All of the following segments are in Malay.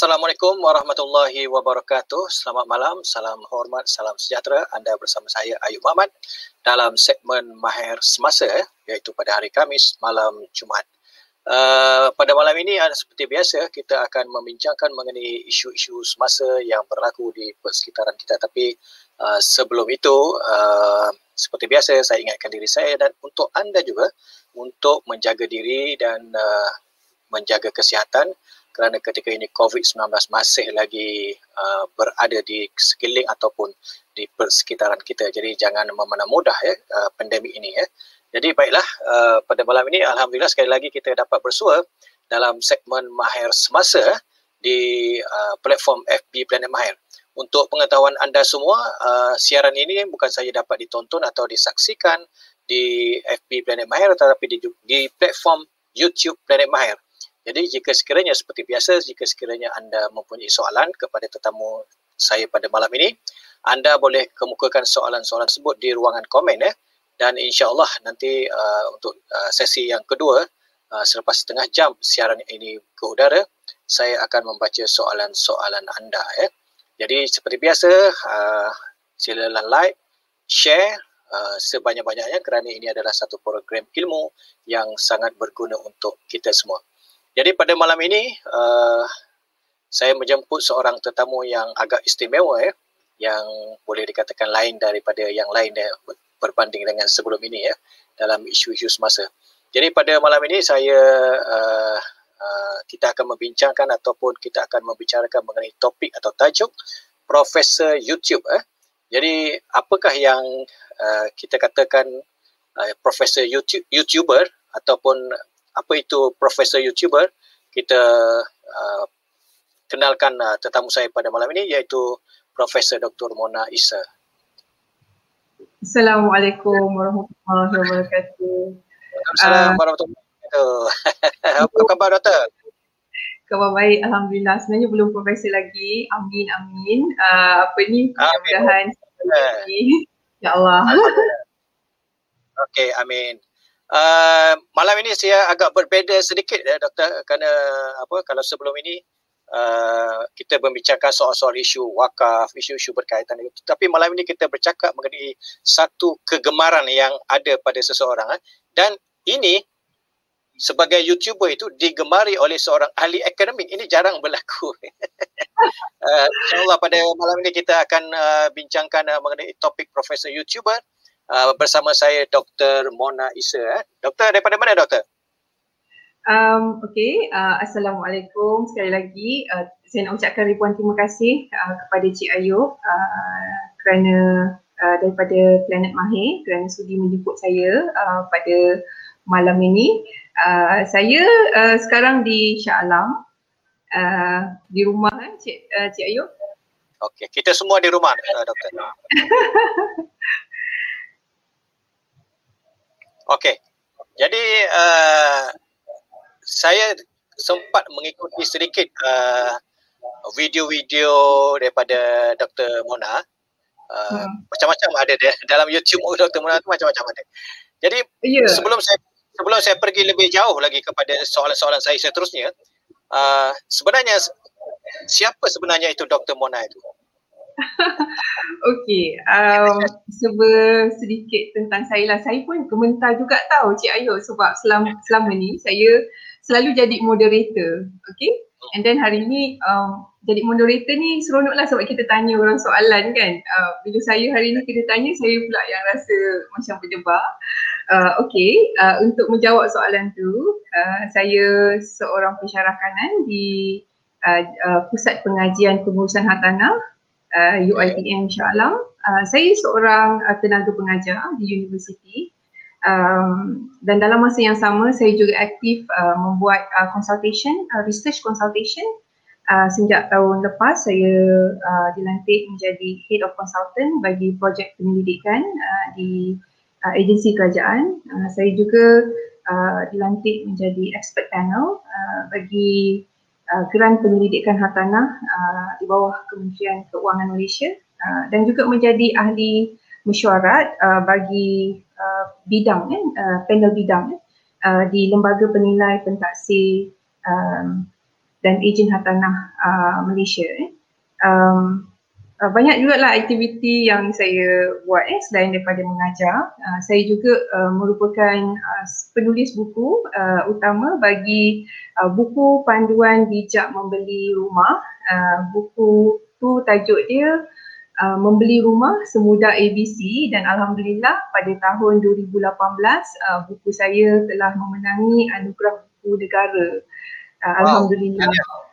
Assalamualaikum warahmatullahi wabarakatuh. Selamat malam, salam hormat, salam sejahtera. Anda bersama saya Ayub Muhammad dalam segmen Mahir Semasa iaitu pada hari Kamis malam Jumaat. Uh, pada malam ini seperti biasa kita akan membincangkan mengenai isu-isu semasa yang berlaku di persekitaran kita tapi uh, sebelum itu uh, seperti biasa saya ingatkan diri saya dan untuk anda juga untuk menjaga diri dan uh, menjaga kesihatan kerana ketika ini COVID-19 masih lagi uh, berada di sekeliling ataupun di persekitaran kita. Jadi jangan memandang mudah ya uh, pandemik ini ya. Jadi baiklah uh, pada malam ini alhamdulillah sekali lagi kita dapat bersua dalam segmen Mahir Semasa di uh, platform FB Planet Mahir. Untuk pengetahuan anda semua, uh, siaran ini bukan saja dapat ditonton atau disaksikan di FB Planet Mahir tetapi di, di platform YouTube Planet Mahir. Jadi jika sekiranya seperti biasa, jika sekiranya anda mempunyai soalan kepada tetamu saya pada malam ini, anda boleh kemukakan soalan-soalan tersebut di ruangan komen ya. Dan insya-Allah nanti uh, untuk uh, sesi yang kedua uh, selepas setengah jam siaran ini ke udara, saya akan membaca soalan-soalan anda ya. Jadi seperti biasa, uh, silakan like, share uh, sebanyak-banyaknya kerana ini adalah satu program ilmu yang sangat berguna untuk kita semua. Jadi pada malam ini uh, saya menjemput seorang tetamu yang agak istimewa ya, yang boleh dikatakan lain daripada yang lain ya, berbanding dengan sebelum ini ya dalam isu-isu semasa. Jadi pada malam ini saya uh, uh, kita akan membincangkan ataupun kita akan membicarakan mengenai topik atau tajuk Profesor YouTube. Eh. Jadi apakah yang uh, kita katakan uh, Profesor YouTube, YouTuber ataupun apa itu profesor YouTuber, kita uh, kenalkan uh, tetamu saya pada malam ini iaitu Profesor Dr. Mona Isa. Assalamualaikum warahmatullahi wabarakatuh. Assalamualaikum uh, warahmatullahi wabarakatuh. apa khabar doktor? Khabar baik, Alhamdulillah. Sebenarnya belum profesor lagi. Amin, amin. Uh, apa ni, mudah-mudahan. Ya Allah. Okey, amin. Uh, malam ini saya agak berbeza sedikit ya doktor kerana apa kalau sebelum ini uh, kita membicarakan soal-soal isu wakaf, isu-isu berkaitan itu. Tapi malam ini kita bercakap mengenai satu kegemaran yang ada pada seseorang eh. dan ini sebagai YouTuber itu digemari oleh seorang ahli akademik. Ini jarang berlaku. uh, InsyaAllah pada malam ini kita akan uh, bincangkan uh, mengenai topik Profesor YouTuber uh, bersama saya Dr. Mona Isa. Eh. Doktor daripada mana doktor? Um, okay, uh, Assalamualaikum sekali lagi. Uh, saya nak ucapkan ribuan terima kasih uh, kepada Cik Ayub uh, kerana uh, daripada Planet Mahir kerana sudi menjemput saya uh, pada malam ini. Uh, saya uh, sekarang di Shah Alam uh, di rumah eh, Cik, uh, Cik Ayub. Okey, kita semua di rumah uh, doktor. Okey. Jadi uh, saya sempat mengikuti sedikit uh, video-video daripada Dr. Mona. Uh, hmm. Macam-macam ada dia dalam YouTube Dr. Mona tu macam-macam ada. Jadi yeah. sebelum saya sebelum saya pergi lebih jauh lagi kepada soalan-soalan saya seterusnya, uh, sebenarnya siapa sebenarnya itu Dr. Mona itu? Okey, um, cuba sedikit tentang saya lah. Saya pun komentar juga tahu Cik Ayu sebab selama, selama ni saya selalu jadi moderator. Okey, and then hari ni um, jadi moderator ni seronok lah sebab kita tanya orang soalan kan. Uh, bila saya hari ni kita tanya, saya pula yang rasa macam berdebar. Uh, Okey, uh, untuk menjawab soalan tu, uh, saya seorang pensyarah kanan di uh, uh, Pusat Pengajian Pengurusan Hartanah uh, UITM Alam. Uh, saya seorang uh, tenaga pengajar di universiti um, dan dalam masa yang sama saya juga aktif uh, membuat uh, consultation, uh, research consultation uh, sejak tahun lepas saya uh, dilantik menjadi head of consultant bagi projek penyelidikan uh, di uh, agensi kerajaan. Uh, saya juga uh, dilantik menjadi expert panel uh, bagi uh, geran penyelidikan hartanah uh, di bawah Kementerian Keuangan Malaysia uh, dan juga menjadi ahli mesyuarat uh, bagi uh, bidang eh, uh, panel bidang eh, uh, di lembaga penilai pentaksir um, dan ejen hartanah uh, Malaysia. Eh. Um, uh, banyak juga lah aktiviti yang saya buat eh, selain daripada mengajar. Uh, saya juga uh, merupakan uh, penulis buku uh, utama bagi uh, buku panduan bijak membeli rumah. Uh, buku tu tajuk dia uh, membeli rumah semudah ABC dan Alhamdulillah pada tahun 2018 uh, buku saya telah memenangi anugerah buku negara. Uh, Alhamdulillah. Wow.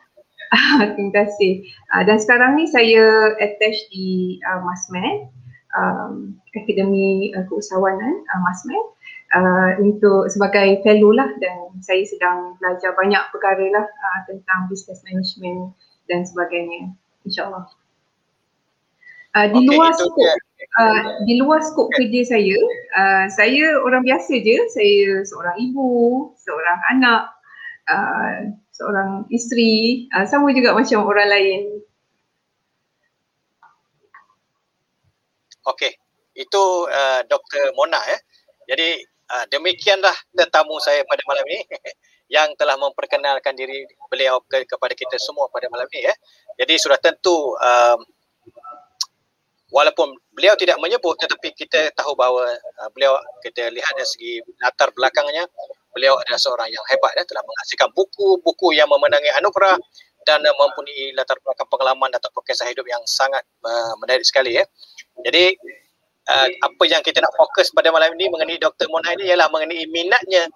Terima kasih. Uh, dan sekarang ni saya attach di uh, MASMED, um, Akademi uh, Keusahawanan uh, MASMED uh, untuk sebagai fellow lah dan saya sedang belajar banyak perkara lah uh, tentang business management dan sebagainya. InsyaAllah. Uh, di okay, luar skop uh, di luar skop okay. kerja saya, uh, saya orang biasa je. Saya seorang ibu, seorang anak, uh, seorang isteri, uh, sama juga macam orang lain. Okey, itu uh, Dr. Mona ya. Jadi uh, demikianlah tetamu saya pada malam ini yang telah memperkenalkan diri beliau ke, kepada kita semua pada malam ini ya. Jadi sudah tentu um, walaupun beliau tidak menyebut tetapi kita tahu bahawa uh, beliau kita lihat dari segi latar belakangnya beliau adalah seorang yang hebat ya, telah menghasilkan buku-buku yang memenangi anugerah dan uh, mempunyai latar belakang pengalaman ataupun kisah hidup yang sangat uh, menarik sekali ya. Jadi uh, apa yang kita nak fokus pada malam ini mengenai Dr. Mona ini ialah mengenai minatnya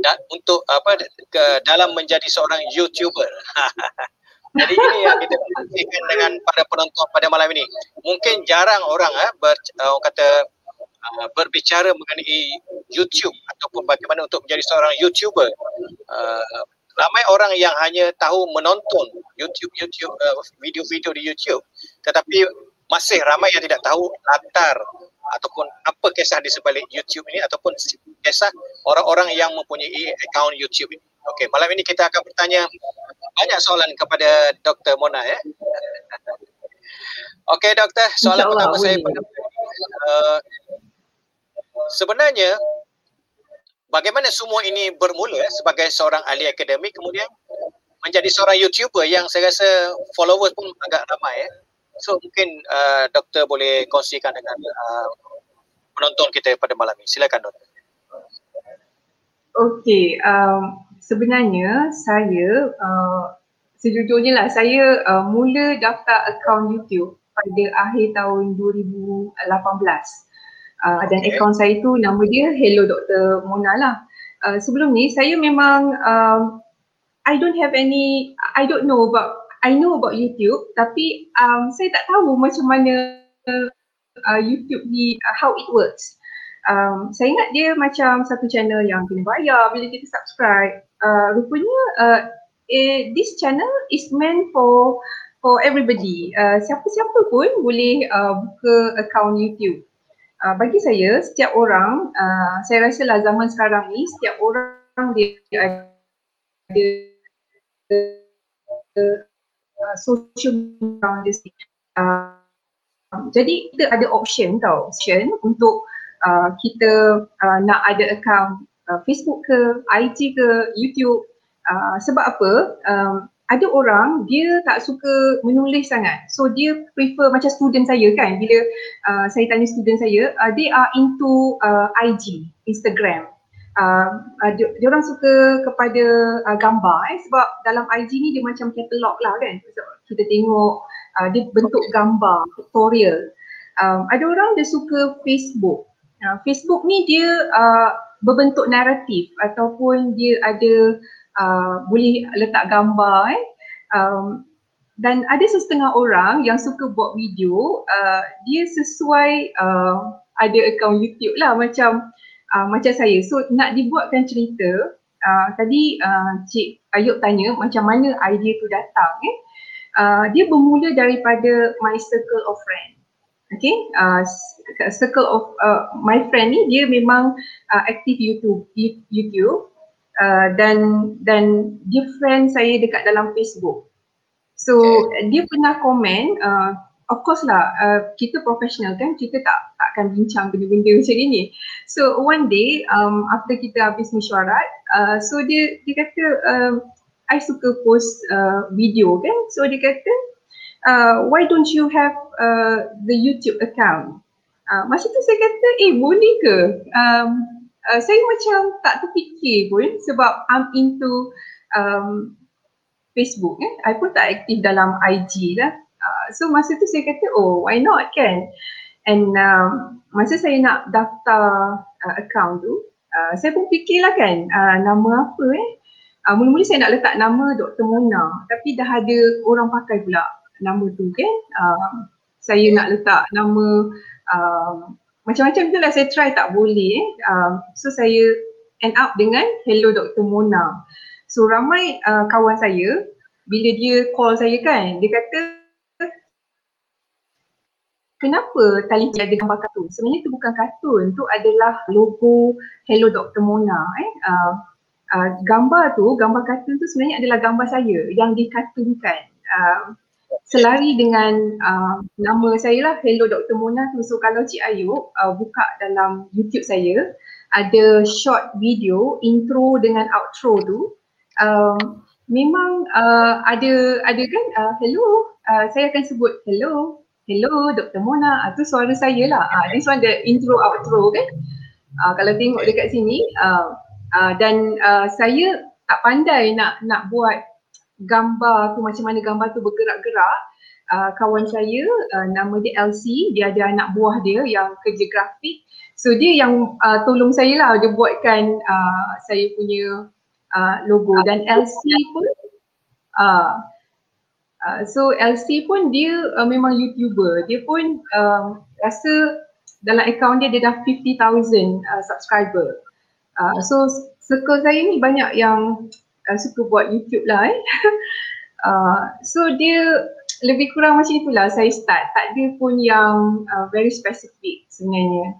dan untuk apa ke dalam menjadi seorang YouTuber. Jadi ini yang kita kongsikan dengan para penonton pada malam ini. Mungkin jarang orang eh, ber, uh, orang kata uh, berbicara mengenai YouTube ataupun bagaimana untuk menjadi seorang YouTuber. Uh, ramai orang yang hanya tahu menonton YouTube YouTube uh, video-video di YouTube tetapi masih ramai yang tidak tahu latar ataupun apa kisah di sebalik YouTube ini ataupun kisah orang-orang yang mempunyai akaun YouTube ini. Okey, malam ini kita akan bertanya banyak soalan kepada Dr. Mona ya. Okey doktor, soalan pertama saya pada uh, sebenarnya bagaimana semua ini bermula eh, sebagai seorang ahli akademik kemudian menjadi seorang YouTuber yang saya rasa followers pun agak ramai ya. So mungkin uh, doktor boleh kongsikan dengan uh, penonton kita pada malam ini. Silakan doktor. Okey, um, sebenarnya saya uh, sejujurnya lah saya uh, mula daftar akaun YouTube pada akhir tahun 2018 uh, dan okay. akaun saya tu nama dia Hello Dr. Mona lah. Uh, sebelum ni saya memang um, I don't have any I don't know about I know about YouTube tapi um, saya tak tahu macam mana uh, YouTube ni uh, how it works. Um, saya ingat dia macam satu channel yang kena bayar bila kita subscribe uh, rupanya uh, eh, this channel is meant for for everybody. Uh, siapa-siapa pun boleh uh, buka account YouTube. Uh, bagi saya, setiap orang, uh, saya rasa lah zaman sekarang ni, setiap orang dia ada uh, social media. Uh, jadi kita ada option tau, option untuk uh, kita uh, nak ada account uh, Facebook ke, IG ke, YouTube. Uh, sebab apa? Um, ada orang dia tak suka menulis sangat. So dia prefer macam student saya kan bila uh, saya tanya student saya, uh, they are into uh, IG, Instagram. Uh, uh, dia, dia orang suka kepada uh, gambar eh sebab dalam IG ni dia macam katalog lah kan. So, kita tengok uh, dia bentuk gambar, tutorial. Um, ada orang dia suka Facebook. Uh, Facebook ni dia uh, berbentuk naratif ataupun dia ada uh, boleh letak gambar eh. Um, dan ada setengah orang yang suka buat video, uh, dia sesuai uh, ada akaun YouTube lah macam uh, macam saya. So nak dibuatkan cerita, uh, tadi uh, Cik Ayub tanya macam mana idea tu datang eh. Uh, dia bermula daripada my circle of friends okay uh, circle of uh, my friend ni dia memang uh, aktif YouTube YouTube uh, dan dan dia friend saya dekat dalam Facebook so okay. dia pernah komen uh, of course lah uh, kita professional kan kita tak tak akan bincang benda-benda macam ni so one day um, after kita habis mesyuarat uh, so dia dia kata uh, I suka post uh, video kan. So dia kata, uh, why don't you have uh, the YouTube account? Uh, masa tu saya kata, eh boleh ke? Um, uh, saya macam tak terfikir pun sebab I'm into um, Facebook kan. I pun tak aktif dalam IG lah. Uh, so masa tu saya kata, oh why not kan? And um, masa saya nak daftar uh, account tu, uh, saya pun fikirlah kan uh, nama apa eh. Uh, mula-mula saya nak letak nama Dr. Mona tapi dah ada orang pakai pula nama tu kan. Uh, saya nak letak nama uh, macam-macam tu lah saya try tak boleh eh. Uh, so saya end up dengan Hello Dr. Mona. So ramai uh, kawan saya bila dia call saya kan dia kata kenapa tali ada gambar kartun? Sebenarnya itu bukan kartun, itu adalah logo Hello Dr. Mona. Eh. Uh, uh, gambar tu, gambar kartun tu sebenarnya adalah gambar saya yang dikartunkan. Uh, selari dengan uh, nama saya lah Hello Dr. Mona tu. So kalau Cik Ayu uh, buka dalam YouTube saya, ada short video intro dengan outro tu. Um, memang uh, ada ada kan uh, hello uh, saya akan sebut hello hello Dr. Mona, ah, tu suara saya lah. Ah, this one the intro outro kan. Ah, kalau tengok dekat sini ah, ah, dan ah, saya tak pandai nak nak buat gambar tu macam mana gambar tu bergerak-gerak. Uh, kawan saya uh, nama dia LC, dia ada anak buah dia yang kerja grafik. So dia yang uh, tolong saya lah dia buatkan uh, saya punya uh, logo dan LC pun uh, Uh, so LC pun dia uh, memang YouTuber. Dia pun um, rasa dalam akaun dia dia dah 50,000 uh, subscriber. Uh, so circle saya ni banyak yang uh, suka buat YouTube lah eh. uh, so dia lebih kurang macam itulah saya start. Tak ada pun yang uh, very specific sebenarnya.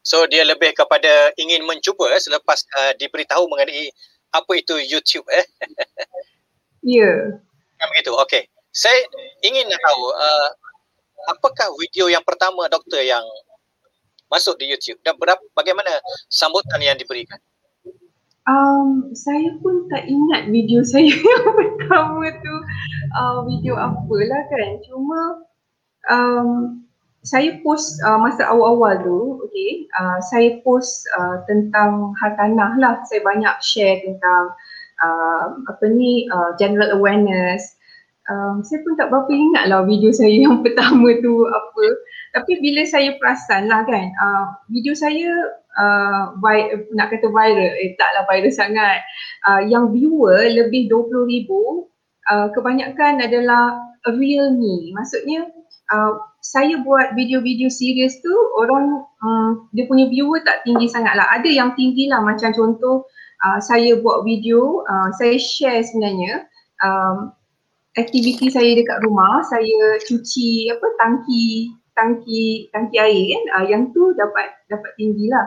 So dia lebih kepada ingin mencuba eh, selepas uh, diberitahu mengenai apa itu YouTube eh. Ya. yeah. Kan begitu. Okey. Saya ingin nak tahu uh, apakah video yang pertama doktor yang masuk di YouTube dan berapa bagaimana sambutan yang diberikan? Um, saya pun tak ingat video saya yang pertama tu uh, video apalah kan. Cuma um, saya post uh, masa awal-awal tu, okay, uh, saya post uh, tentang hartanah lah. Saya banyak share tentang uh, apa ni uh, general awareness. Um, saya pun tak berapa ingat lah video saya yang pertama tu apa. Tapi bila saya perasan lah kan, uh, video saya uh, vi- nak kata viral, eh taklah viral sangat. Uh, yang viewer lebih 20 ribu, uh, kebanyakan adalah real me. Maksudnya uh, saya buat video-video serius tu orang um, dia punya viewer tak tinggi sangat lah. Ada yang tinggi lah macam contoh uh, saya buat video, uh, saya share sebenarnya um, aktiviti saya dekat rumah, saya cuci apa tangki tangki tangki air kan, uh, yang tu dapat dapat tinggi lah.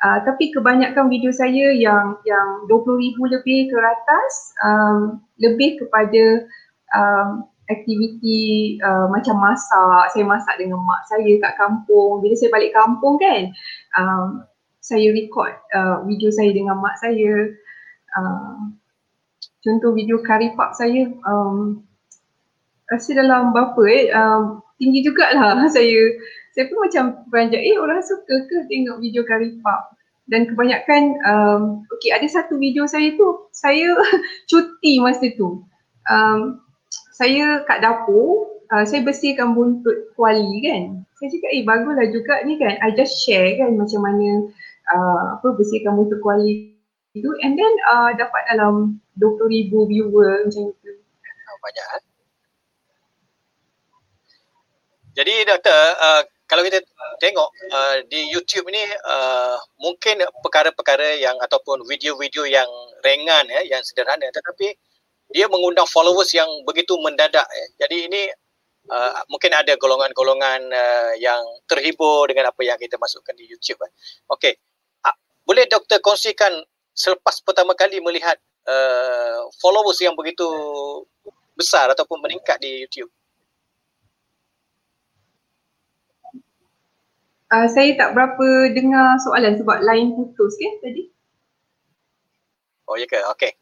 Uh, tapi kebanyakan video saya yang yang 20,000 lebih ke atas um, lebih kepada um, aktiviti uh, macam masak, saya masak dengan mak saya kat kampung. Bila saya balik kampung kan, um, saya record uh, video saya dengan mak saya. Uh, contoh video curry pap saya um, rasa dalam berapa eh? Um, tinggi jugalah saya. Saya pun macam beranjak eh orang suka ke tengok video curry pap dan kebanyakan um, okay ada satu video saya tu saya cuti masa tu. Um, saya kat dapur uh, saya bersihkan buntut kuali kan? Saya cakap eh baguslah juga ni kan? I just share kan macam mana uh, apa bersihkan motor kuali itu and then uh, dapat dalam 20,000 viewer macam itu. Oh, banyak kan? Jadi doktor, uh, kalau kita tengok uh, di YouTube ni uh, mungkin perkara-perkara yang ataupun video-video yang ringan ya, yang sederhana tetapi dia mengundang followers yang begitu mendadak ya. Jadi ini uh, mungkin ada golongan-golongan uh, yang terhibur dengan apa yang kita masukkan di YouTube. Eh. Okey boleh doktor kongsikan selepas pertama kali melihat uh, followers yang begitu besar ataupun meningkat di YouTube? Uh, saya tak berapa dengar soalan sebab line putus kan tadi. Oh ya ke? Okey.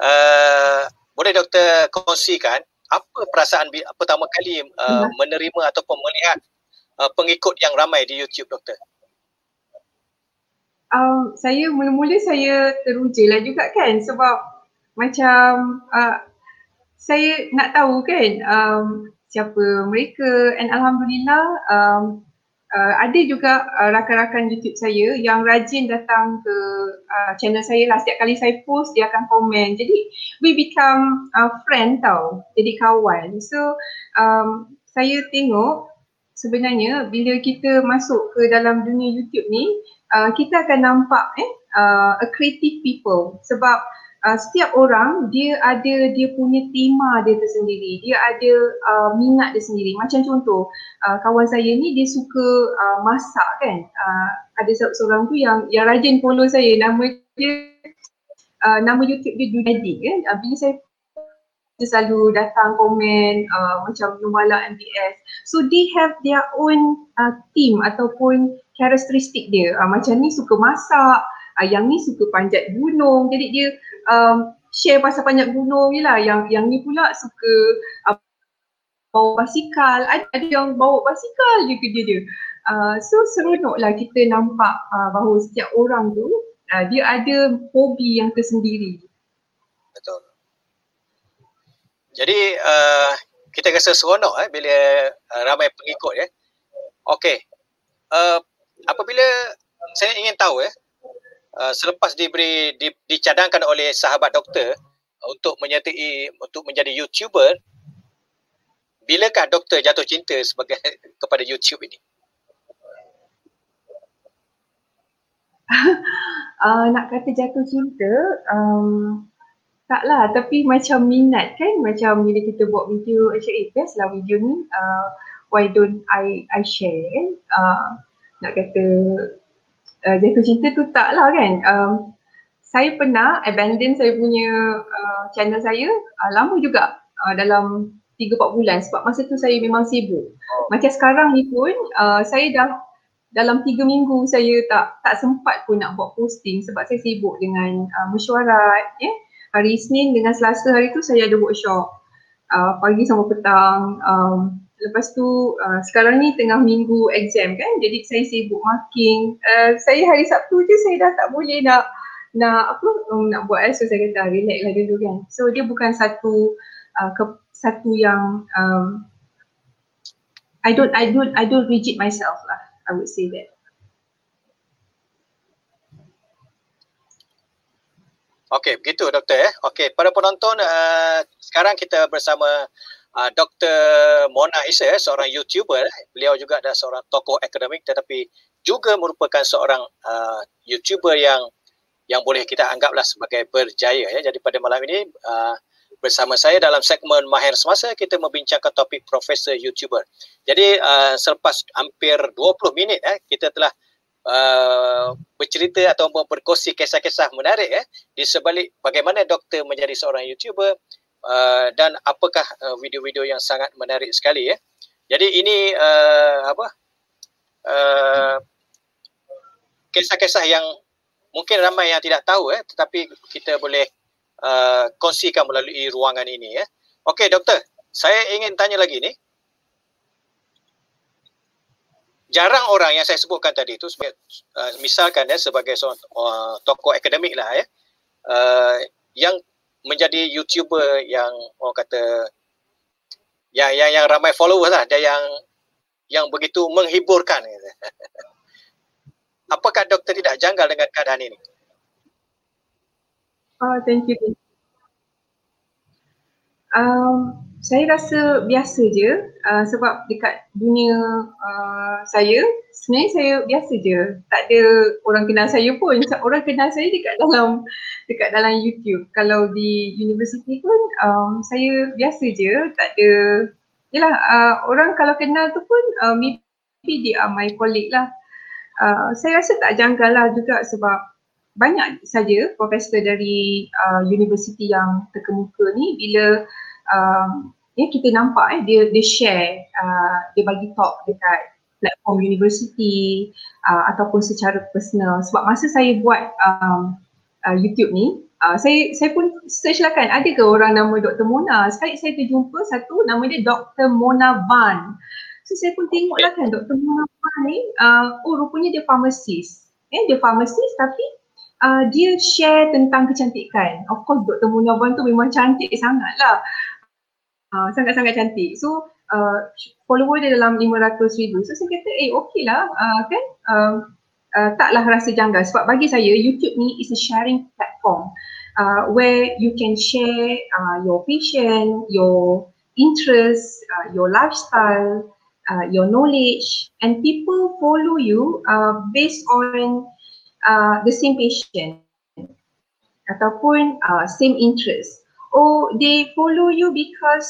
uh, boleh doktor kongsikan apa perasaan pertama kali uh, menerima ataupun melihat uh, pengikut yang ramai di YouTube doktor? Um, saya mula-mula saya teruja lah juga kan sebab macam uh, saya nak tahu kan um, siapa mereka and Alhamdulillah um, uh, ada juga uh, rakan-rakan YouTube saya yang rajin datang ke uh, channel saya lah. Setiap kali saya post, dia akan komen. Jadi, we become uh, friend tau. Jadi, kawan. So, um, saya tengok sebenarnya bila kita masuk ke dalam dunia YouTube ni, uh, kita akan nampak eh, uh, a creative people. Sebab uh, setiap orang dia ada dia punya tema dia tersendiri. Dia ada uh, minat dia sendiri. Macam contoh, uh, kawan saya ni dia suka uh, masak kan. Uh, ada seorang tu yang yang rajin follow saya. Nama dia uh, nama YouTube dia Junaidi kan. Uh, bila saya dia selalu datang komen uh, macam Numala MBS. So they have their own uh, team ataupun karakteristik dia. Uh, macam ni suka masak, uh, yang ni suka panjat gunung. Jadi dia um, share pasal panjat gunung ni lah. Yang, yang ni pula suka uh, bawa basikal. Ada, ada yang bawa basikal je kerja dia. Uh, so seronok lah kita nampak uh, bahawa setiap orang tu uh, dia ada hobi yang tersendiri. Betul. Jadi uh, kita rasa seronok eh, bila uh, ramai pengikut ya. Eh. Okey. Uh, apabila saya ingin tahu eh, Uh, selepas diberi di, dicadangkan oleh sahabat doktor untuk menyertai untuk menjadi YouTuber bilakah doktor jatuh cinta sebagai kepada YouTube ini uh, nak kata jatuh cinta um, taklah tapi macam minat kan macam bila kita buat video actually best lah video ni uh, why don't I I share uh, nak kata uh, jatuh cinta tu tak lah kan. Um, saya pernah abandon saya punya uh, channel saya uh, lama juga uh, dalam 3-4 bulan sebab masa tu saya memang sibuk. Oh. Macam sekarang ni pun uh, saya dah dalam 3 minggu saya tak tak sempat pun nak buat posting sebab saya sibuk dengan uh, mesyuarat. Yeah? Hari Isnin dengan Selasa hari tu saya ada workshop uh, pagi sampai petang. Um, Lepas tu uh, sekarang ni tengah minggu exam kan jadi saya sibuk marking. Uh, saya hari Sabtu je saya dah tak boleh nak nak apa um, nak buat so saya kata relax lah dulu kan. So dia bukan satu uh, ke, satu yang um, I don't I don't I don't rigid myself lah. I would say that. Okey, begitu doktor eh. Okey, para penonton uh, sekarang kita bersama uh, Dr. Mona Isa, seorang YouTuber. Beliau juga adalah seorang tokoh akademik tetapi juga merupakan seorang uh, YouTuber yang yang boleh kita anggaplah sebagai berjaya. Ya. Jadi pada malam ini uh, bersama saya dalam segmen Mahir Semasa kita membincangkan topik Profesor YouTuber. Jadi uh, selepas hampir 20 minit eh, kita telah Uh, bercerita atau berkongsi kisah-kisah menarik eh, di sebalik bagaimana doktor menjadi seorang YouTuber, Uh, dan apakah uh, video-video yang sangat menarik sekali ya. Jadi ini uh, apa? Uh, kisah-kisah yang mungkin ramai yang tidak tahu eh tetapi kita boleh uh, kongsikan melalui ruangan ini ya. Okey doktor, saya ingin tanya lagi ni. Jarang orang yang saya sebutkan tadi itu sebagai uh, misalkan ya sebagai seorang uh, tokoh akademik lah ya. Uh, yang menjadi YouTuber yang orang kata yang yang yang ramai followers lah dia yang yang begitu menghiburkan apakah doktor tidak janggal dengan keadaan ini? Oh thank you. Um saya rasa biasa je uh, sebab dekat dunia uh, saya sebenarnya saya biasa je. Tak ada orang kenal saya pun. Orang kenal saya dekat dalam dekat dalam YouTube. Kalau di universiti pun um, saya biasa je. Tak ada yalah uh, orang kalau kenal tu pun uh, maybe dia are my colleague lah. Uh, saya rasa tak janggal lah juga sebab banyak saja profesor dari uh, universiti yang terkemuka ni bila um, ya kita nampak eh dia dia share uh, dia bagi talk dekat platform universiti uh, ataupun secara personal sebab masa saya buat um, uh, YouTube ni Uh, saya saya pun search lah kan ada ke orang nama Dr. Mona. Sekali saya terjumpa satu nama dia Dr. Mona Van. So saya pun tengok lah kan Dr. Mona Van ni uh, oh rupanya dia pharmacist. Eh dia pharmacist tapi uh, dia share tentang kecantikan. Of course Dr. Mona Van tu memang cantik sangat lah. Uh, sangat-sangat cantik. So uh, follower dia dalam 500 ribu. So saya kata eh okey lah uh, kan. Uh, uh, taklah rasa janggal sebab bagi saya YouTube ni is a sharing platform uh, where you can share uh, your passion, your interest, uh, your lifestyle, uh, your knowledge and people follow you uh, based on uh, the same passion ataupun uh, same interest or they follow you because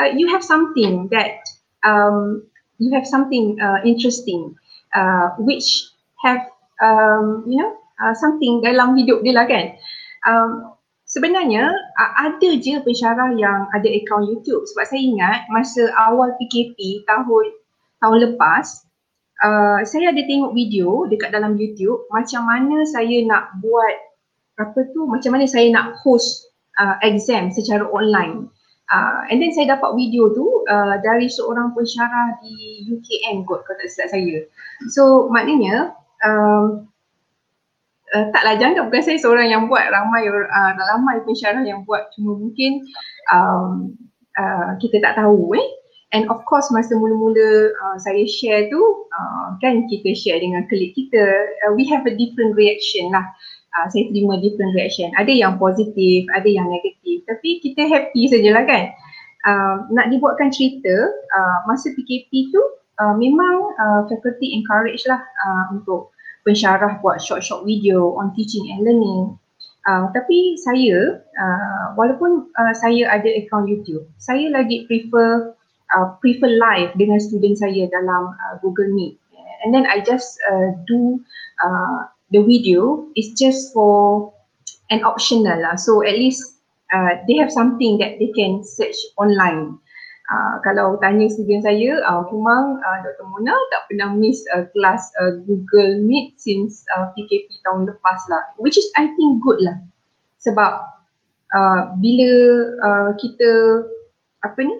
uh, you have something that um, you have something uh, interesting uh, which have um, you know uh, something dalam hidup dia lah kan. Um, sebenarnya uh, ada je pensyarah yang ada akaun YouTube sebab saya ingat masa awal PKP tahun tahun lepas uh, saya ada tengok video dekat dalam YouTube macam mana saya nak buat apa tu macam mana saya nak host uh, exam secara online. Uh, and then saya dapat video tu uh, dari seorang pensyarah di UKM kot kalau tak silap saya. So maknanya um, uh, taklah jangan bukan saya seorang yang buat ramai uh, ramai pensyarah yang buat cuma mungkin um, uh, kita tak tahu eh and of course masa mula-mula uh, saya share tu uh, kan kita share dengan klik kita uh, we have a different reaction lah uh, saya terima different reaction ada yang positif ada yang negatif tapi kita happy sajalah kan uh, nak dibuatkan cerita uh, masa PKP tu uh, memang uh, faculty encourage lah uh, untuk pensyarah buat short-short video on teaching and learning. Uh, tapi saya, uh, walaupun uh, saya ada account YouTube, saya lagi prefer uh, prefer live dengan student saya dalam uh, Google Meet. And then I just uh, do uh, the video is just for an optional lah. So at least uh, they have something that they can search online. Uh, kalau tanya student saya, uh, memang uh, Dr. Mona tak pernah miss uh, kelas uh, Google Meet since uh, PKP tahun lepas lah. Which is I think good lah. Sebab uh, bila uh, kita apa ni,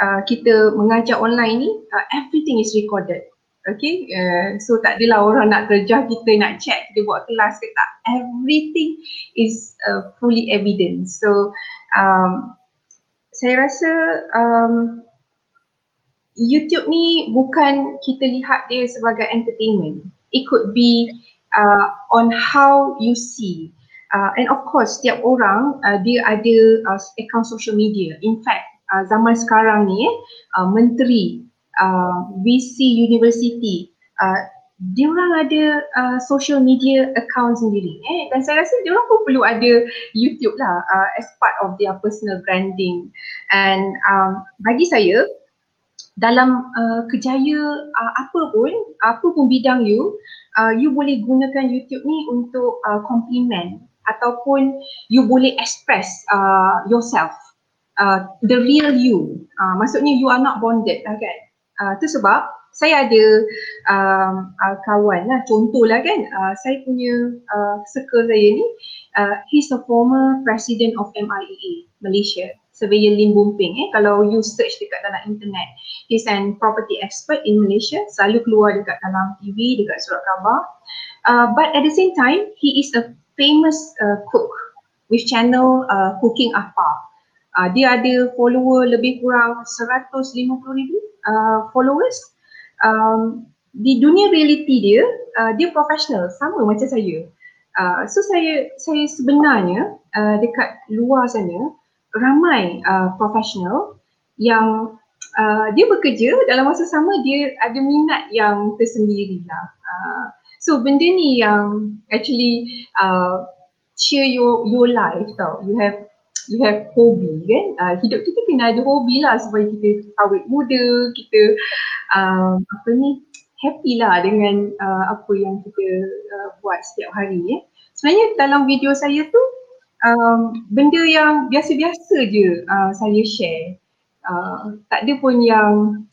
uh, kita mengajar online ni, uh, everything is recorded. Okay, uh, so tak adalah orang nak terjah kita nak check kita buat kelas ke tak. Everything is uh, fully evident. So um, saya rasa um, YouTube ni bukan kita lihat dia sebagai entertainment. It could be uh, on how you see. Uh, and of course, setiap orang uh, dia ada uh, account social media. In fact, uh, zaman sekarang ni, uh, menteri, uh, VC University, uh, dia orang ada uh, social media account sendiri eh. Dan saya rasa dia orang pun perlu ada YouTube lah uh, as part of their personal branding. And um, bagi saya dalam uh, kejaya uh, apa pun apa pun bidang you uh, you boleh gunakan YouTube ni untuk uh, compliment ataupun you boleh express uh, yourself uh, the real you. Uh, maksudnya you are not bonded lah kan uh, tu sebab saya ada um, uh, kawan lah. Contohlah kan uh, saya punya uh, circle saya ni uh, he's a former president of MIEA Malaysia. Surveyor Lim Boon Ping eh. Kalau you search dekat dalam internet he's an property expert in Malaysia. Selalu keluar dekat dalam TV dekat surat khabar. Uh, but at the same time he is a famous uh, cook with channel uh, Cooking Apa uh, dia ada follower lebih kurang 150,000 uh, followers um, di dunia reality dia uh, dia profesional sama macam saya. Uh, so saya saya sebenarnya uh, dekat luar sana ramai uh, profesional yang uh, dia bekerja dalam masa sama dia ada minat yang tersendiri lah. Uh, so benda ni yang actually uh, share your your life tau. You have you have hobi kan. Uh, hidup kita kena ada hobi lah supaya kita awet muda, kita uh, apa ni happy lah dengan uh, apa yang kita uh, buat setiap hari eh. Sebenarnya dalam video saya tu um, benda yang biasa-biasa je uh, saya share. Uh, tak ada pun yang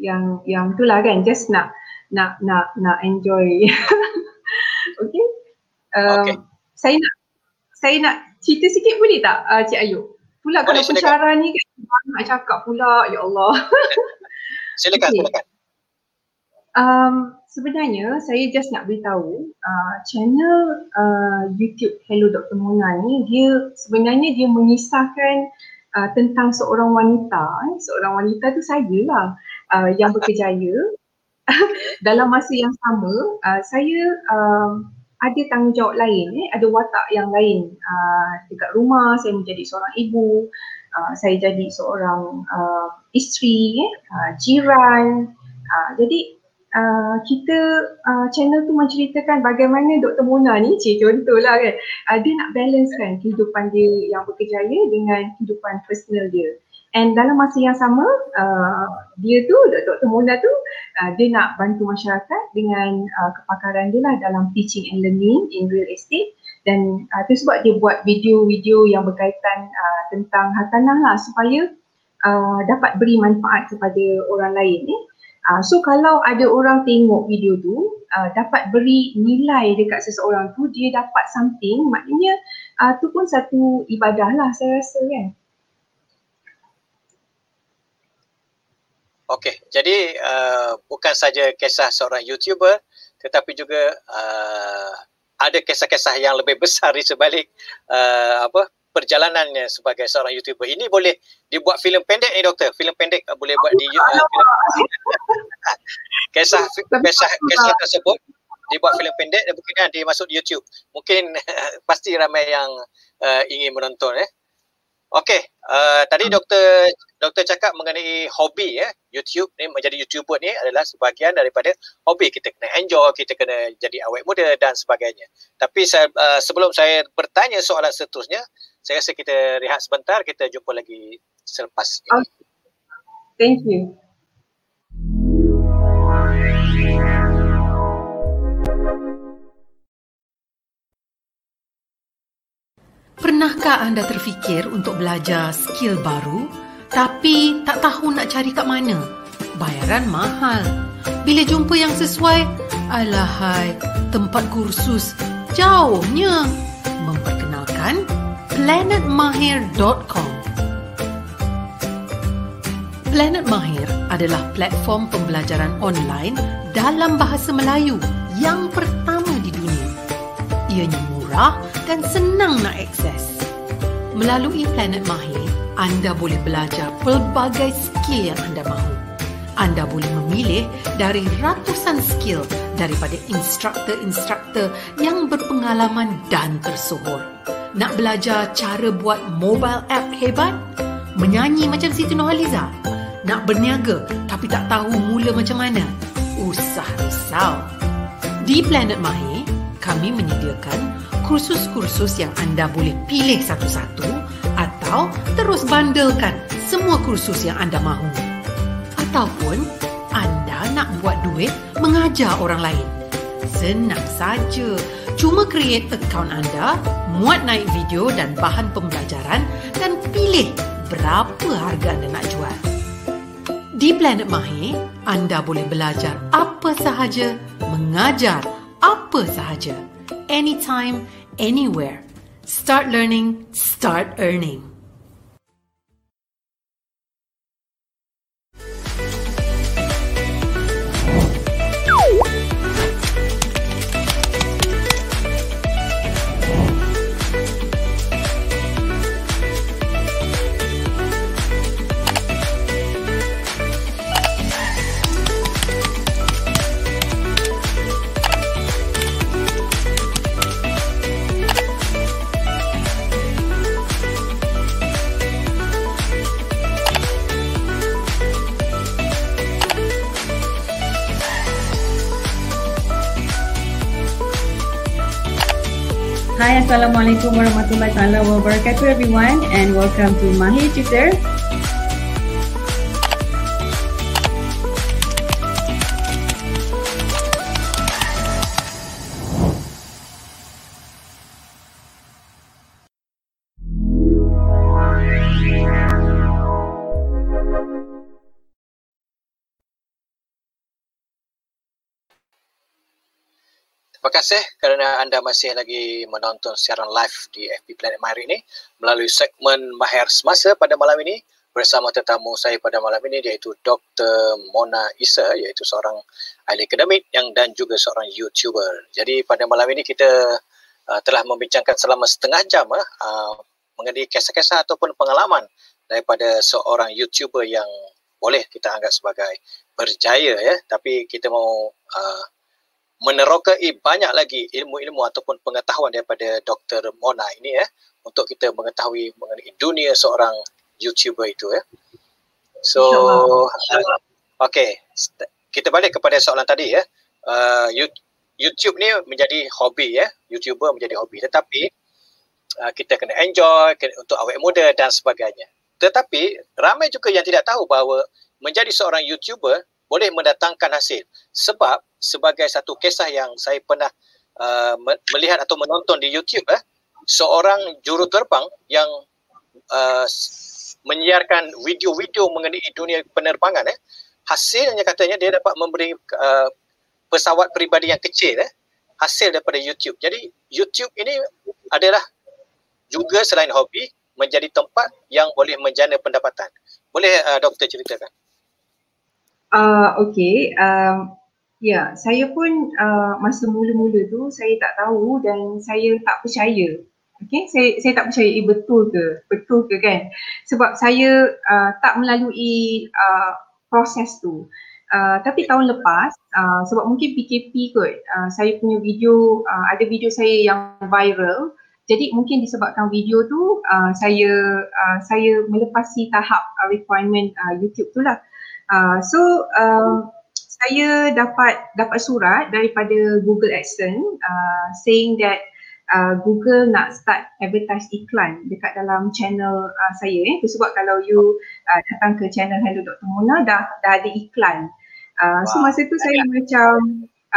yang yang itulah kan just nak nak nak nak enjoy. okay. Um, okay. Saya nak saya nak cerita sikit boleh tak uh, Cik Ayub? Pula boleh, kalau pensyarah ni kan nak cakap pula, ya Allah. silakan, okay. silakan. Um, sebenarnya saya just nak beritahu uh, channel uh, YouTube Hello Dr. Mona ni dia sebenarnya dia mengisahkan uh, tentang seorang wanita, eh. seorang wanita tu saya lah uh, yang berkejaya dalam masa yang sama uh, saya uh, ada tanggungjawab lain eh. Ada watak yang lain. Uh, dekat rumah saya menjadi seorang ibu uh, saya jadi seorang uh, isteri eh. Uh, jiran. Uh, jadi uh, kita uh, channel tu menceritakan bagaimana Dr. Mona ni cik contohlah kan. Uh, dia nak balance kan kehidupan dia yang berkejaya dengan kehidupan personal dia And dalam masa yang sama, uh, dia tu, Dr. Mona tu, uh, dia nak bantu masyarakat dengan uh, kepakaran dia lah dalam teaching and learning in real estate. Dan uh, tu sebab dia buat video-video yang berkaitan uh, tentang hartanah lah supaya uh, dapat beri manfaat kepada orang lain. Eh. Uh, so kalau ada orang tengok video tu, uh, dapat beri nilai dekat seseorang tu, dia dapat something, maknanya uh, tu pun satu ibadah lah saya rasa kan. Okey, jadi uh, bukan saja kisah seorang YouTuber tetapi juga uh, ada kisah-kisah yang lebih besar di sebalik uh, apa perjalanannya sebagai seorang YouTuber. Ini boleh dibuat filem pendek ni doktor. Filem pendek uh, boleh buat di uh, kisah kisah kisah tersebut dibuat filem pendek dan mungkin nanti masuk di YouTube. Mungkin pasti ramai yang uh, ingin menonton eh. Okey, uh, tadi doktor doktor cakap mengenai hobi ya. YouTube ni menjadi YouTuber ni adalah sebahagian daripada hobi kita kena enjoy, kita kena jadi awet muda dan sebagainya. Tapi saya, uh, sebelum saya bertanya soalan seterusnya, saya rasa kita rehat sebentar, kita jumpa lagi selepas ini. Okay. Thank you. Pernahkah anda terfikir untuk belajar skill baru tapi tak tahu nak cari kat mana? Bayaran mahal. Bila jumpa yang sesuai, alahai, tempat kursus jauhnya. Memperkenalkan planetmahir.com Planet Mahir adalah platform pembelajaran online dalam bahasa Melayu yang pertama di dunia. Ianya murah dan senang nak akses. Melalui Planet Mahir, anda boleh belajar pelbagai skill yang anda mahu. Anda boleh memilih dari ratusan skill daripada instruktor-instruktor yang berpengalaman dan tersohor. Nak belajar cara buat mobile app hebat? Menyanyi macam Siti Nurhaliza? Nak berniaga tapi tak tahu mula macam mana? Usah risau. Di Planet Mahir, kami menyediakan kursus-kursus yang anda boleh pilih satu-satu atau terus bandelkan semua kursus yang anda mahu. Ataupun anda nak buat duit mengajar orang lain. Senang saja. Cuma create account anda, muat naik video dan bahan pembelajaran dan pilih berapa harga anda nak jual. Di Planet Mahir, anda boleh belajar apa sahaja, mengajar apa sahaja anytime, anywhere. Start learning, start earning. Assalamualaikum warahmatullahi wabarakatuh everyone and welcome to Mahir Tutor. Terima kasih kerana anda masih lagi menonton siaran live di FB Planet Mahir ini melalui segmen Mahir Semasa pada malam ini bersama tetamu saya pada malam ini iaitu Dr. Mona Isa iaitu seorang ahli akademik yang dan juga seorang YouTuber. Jadi pada malam ini kita uh, telah membincangkan selama setengah jam uh, mengenai kisah-kisah ataupun pengalaman daripada seorang YouTuber yang boleh kita anggap sebagai berjaya ya tapi kita mau uh, menerokai banyak lagi ilmu-ilmu ataupun pengetahuan daripada Dr. Mona ini ya untuk kita mengetahui mengenai dunia seorang YouTuber itu ya. So uh, okay, kita balik kepada soalan tadi ya. Uh, YouTube ni menjadi hobi ya, YouTuber menjadi hobi tetapi uh, kita kena enjoy kena, untuk awet muda dan sebagainya. Tetapi ramai juga yang tidak tahu bahawa menjadi seorang YouTuber boleh mendatangkan hasil sebab sebagai satu kisah yang saya pernah uh, melihat atau menonton di YouTube eh seorang juru terbang yang uh, menyiarkan video-video mengenai dunia penerbangan eh hasilnya katanya dia dapat memberi uh, pesawat peribadi yang kecil eh hasil daripada YouTube. Jadi YouTube ini adalah juga selain hobi menjadi tempat yang boleh menjana pendapatan. Boleh uh, doktor ceritakan? Uh, okay, um, Ya, saya pun uh, masa mula-mula tu saya tak tahu dan saya tak percaya. Okay, saya, saya tak percaya eh, betul ke? Betul ke kan? Sebab saya uh, tak melalui uh, proses tu. Uh, tapi tahun lepas, uh, sebab mungkin PKP kot, uh, saya punya video, uh, ada video saya yang viral. Jadi mungkin disebabkan video tu, uh, saya uh, saya melepasi tahap uh, requirement uh, YouTube tu lah. Uh, so, uh, saya dapat dapat surat daripada Google AdSense uh, saying that uh, Google nak start advertise iklan dekat dalam channel uh, saya eh. Itu sebab kalau you uh, datang ke channel Hello Dr. Mona dah dah ada iklan. Uh, wow. So masa tu saya macam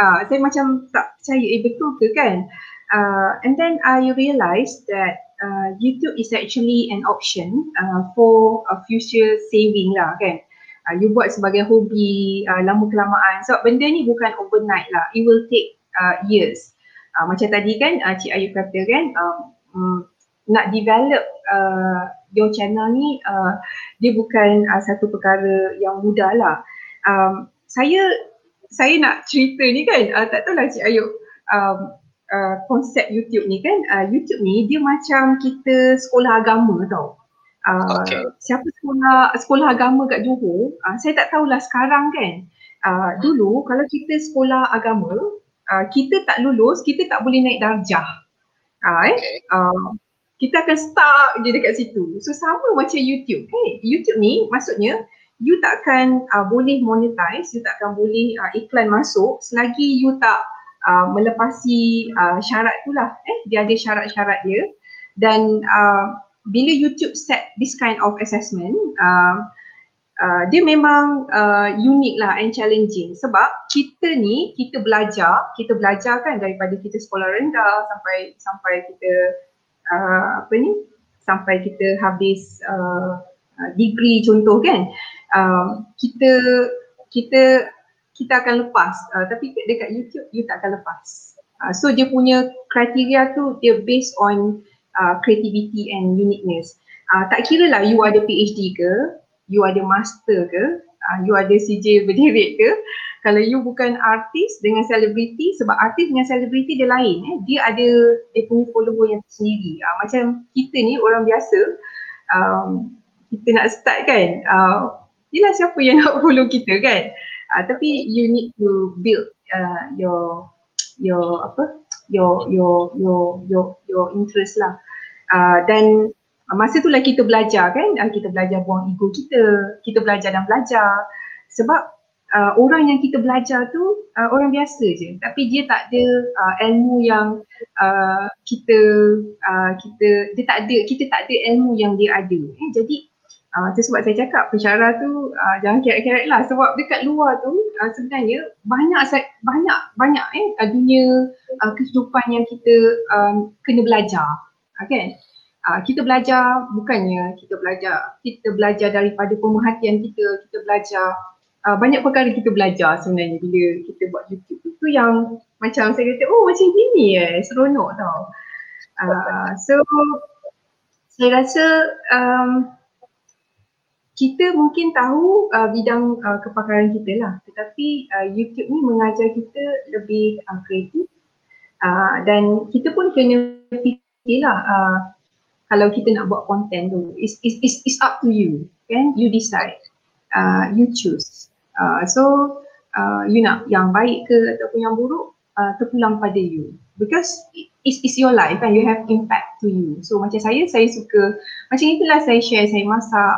uh, saya macam tak percaya eh betul ke kan? Uh, and then I realised that uh, YouTube is actually an option uh, for a future saving lah kan uh, you buat sebagai hobi uh, lama kelamaan. Sebab benda ni bukan overnight lah. It will take uh, years. Uh, macam tadi kan uh, Cik Ayu kata kan um, um, nak develop uh, your channel ni uh, dia bukan uh, satu perkara yang mudah lah. Um, saya saya nak cerita ni kan uh, tak tahulah Cik Ayu um, uh, konsep YouTube ni kan. Uh, YouTube ni dia macam kita sekolah agama tau Uh, okay. Siapa sekolah sekolah agama kat Johor, uh, saya tak tahulah sekarang kan. Uh, dulu kalau kita sekolah agama, uh, kita tak lulus, kita tak boleh naik darjah. Uh, eh? okay. uh, kita akan stuck je dekat situ. So sama macam YouTube. Hey, YouTube ni maksudnya you takkan uh, boleh monetize, you takkan boleh uh, iklan masuk selagi you tak uh, melepasi uh, syarat tu lah. Eh, dia ada syarat-syarat dia. Dan uh, bila YouTube set this kind of assessment, uh, uh, dia memang uh, unik lah and challenging. Sebab kita ni kita belajar, kita belajar kan daripada kita sekolah rendah sampai sampai kita uh, apa ni sampai kita habis uh, uh degree contoh kan. Uh, kita kita kita akan lepas. Uh, tapi dekat YouTube you tak akan lepas. Uh, so dia punya kriteria tu dia based on uh, creativity and uniqueness. Uh, tak kira lah you ada PhD ke, you ada master ke, uh, you ada CJ berdiri ke, kalau you bukan artis dengan selebriti, sebab artis dengan selebriti dia lain, eh. dia ada dia punya follower yang sendiri. Uh, macam kita ni orang biasa, um, kita nak start kan, uh, yelah siapa yang nak follow kita kan. Uh, tapi you need to build uh, your your apa your your your your your interest lah. Uh, dan uh, masa tu lah kita belajar kan, uh, kita belajar buang ego kita, kita belajar dan belajar. Sebab uh, orang yang kita belajar tu uh, orang biasa je, tapi dia tak ada uh, ilmu yang uh, kita uh, kita dia tak ada kita tak ada ilmu yang dia ada. Eh, jadi uh, sebab saya cakap pencara tu uh, jangan kerek-kerek lah sebab dekat luar tu uh, sebenarnya banyak banyak banyak eh dunia uh, kehidupan yang kita uh, kena belajar kan? Uh, kita belajar bukannya kita belajar kita belajar daripada pemerhatian kita kita belajar uh, banyak perkara kita belajar sebenarnya bila kita buat YouTube tu tu yang macam saya kata oh macam gini eh seronok tau. Uh, so saya rasa um, kita mungkin tahu uh, bidang uh, kepakaran kita lah. Tetapi uh, YouTube ni mengajar kita lebih uh, kreatif. Uh, dan kita pun kena fikir lah uh, kalau kita nak buat konten tu it's, it's, it's, it's up to you kan? You decide. Uh, you choose. Uh, so uh, you nak yang baik ke ataupun yang buruk uh, terpulang pada you. Because it's, it's your life and you have impact to you. So macam saya saya suka macam itulah saya share saya masak.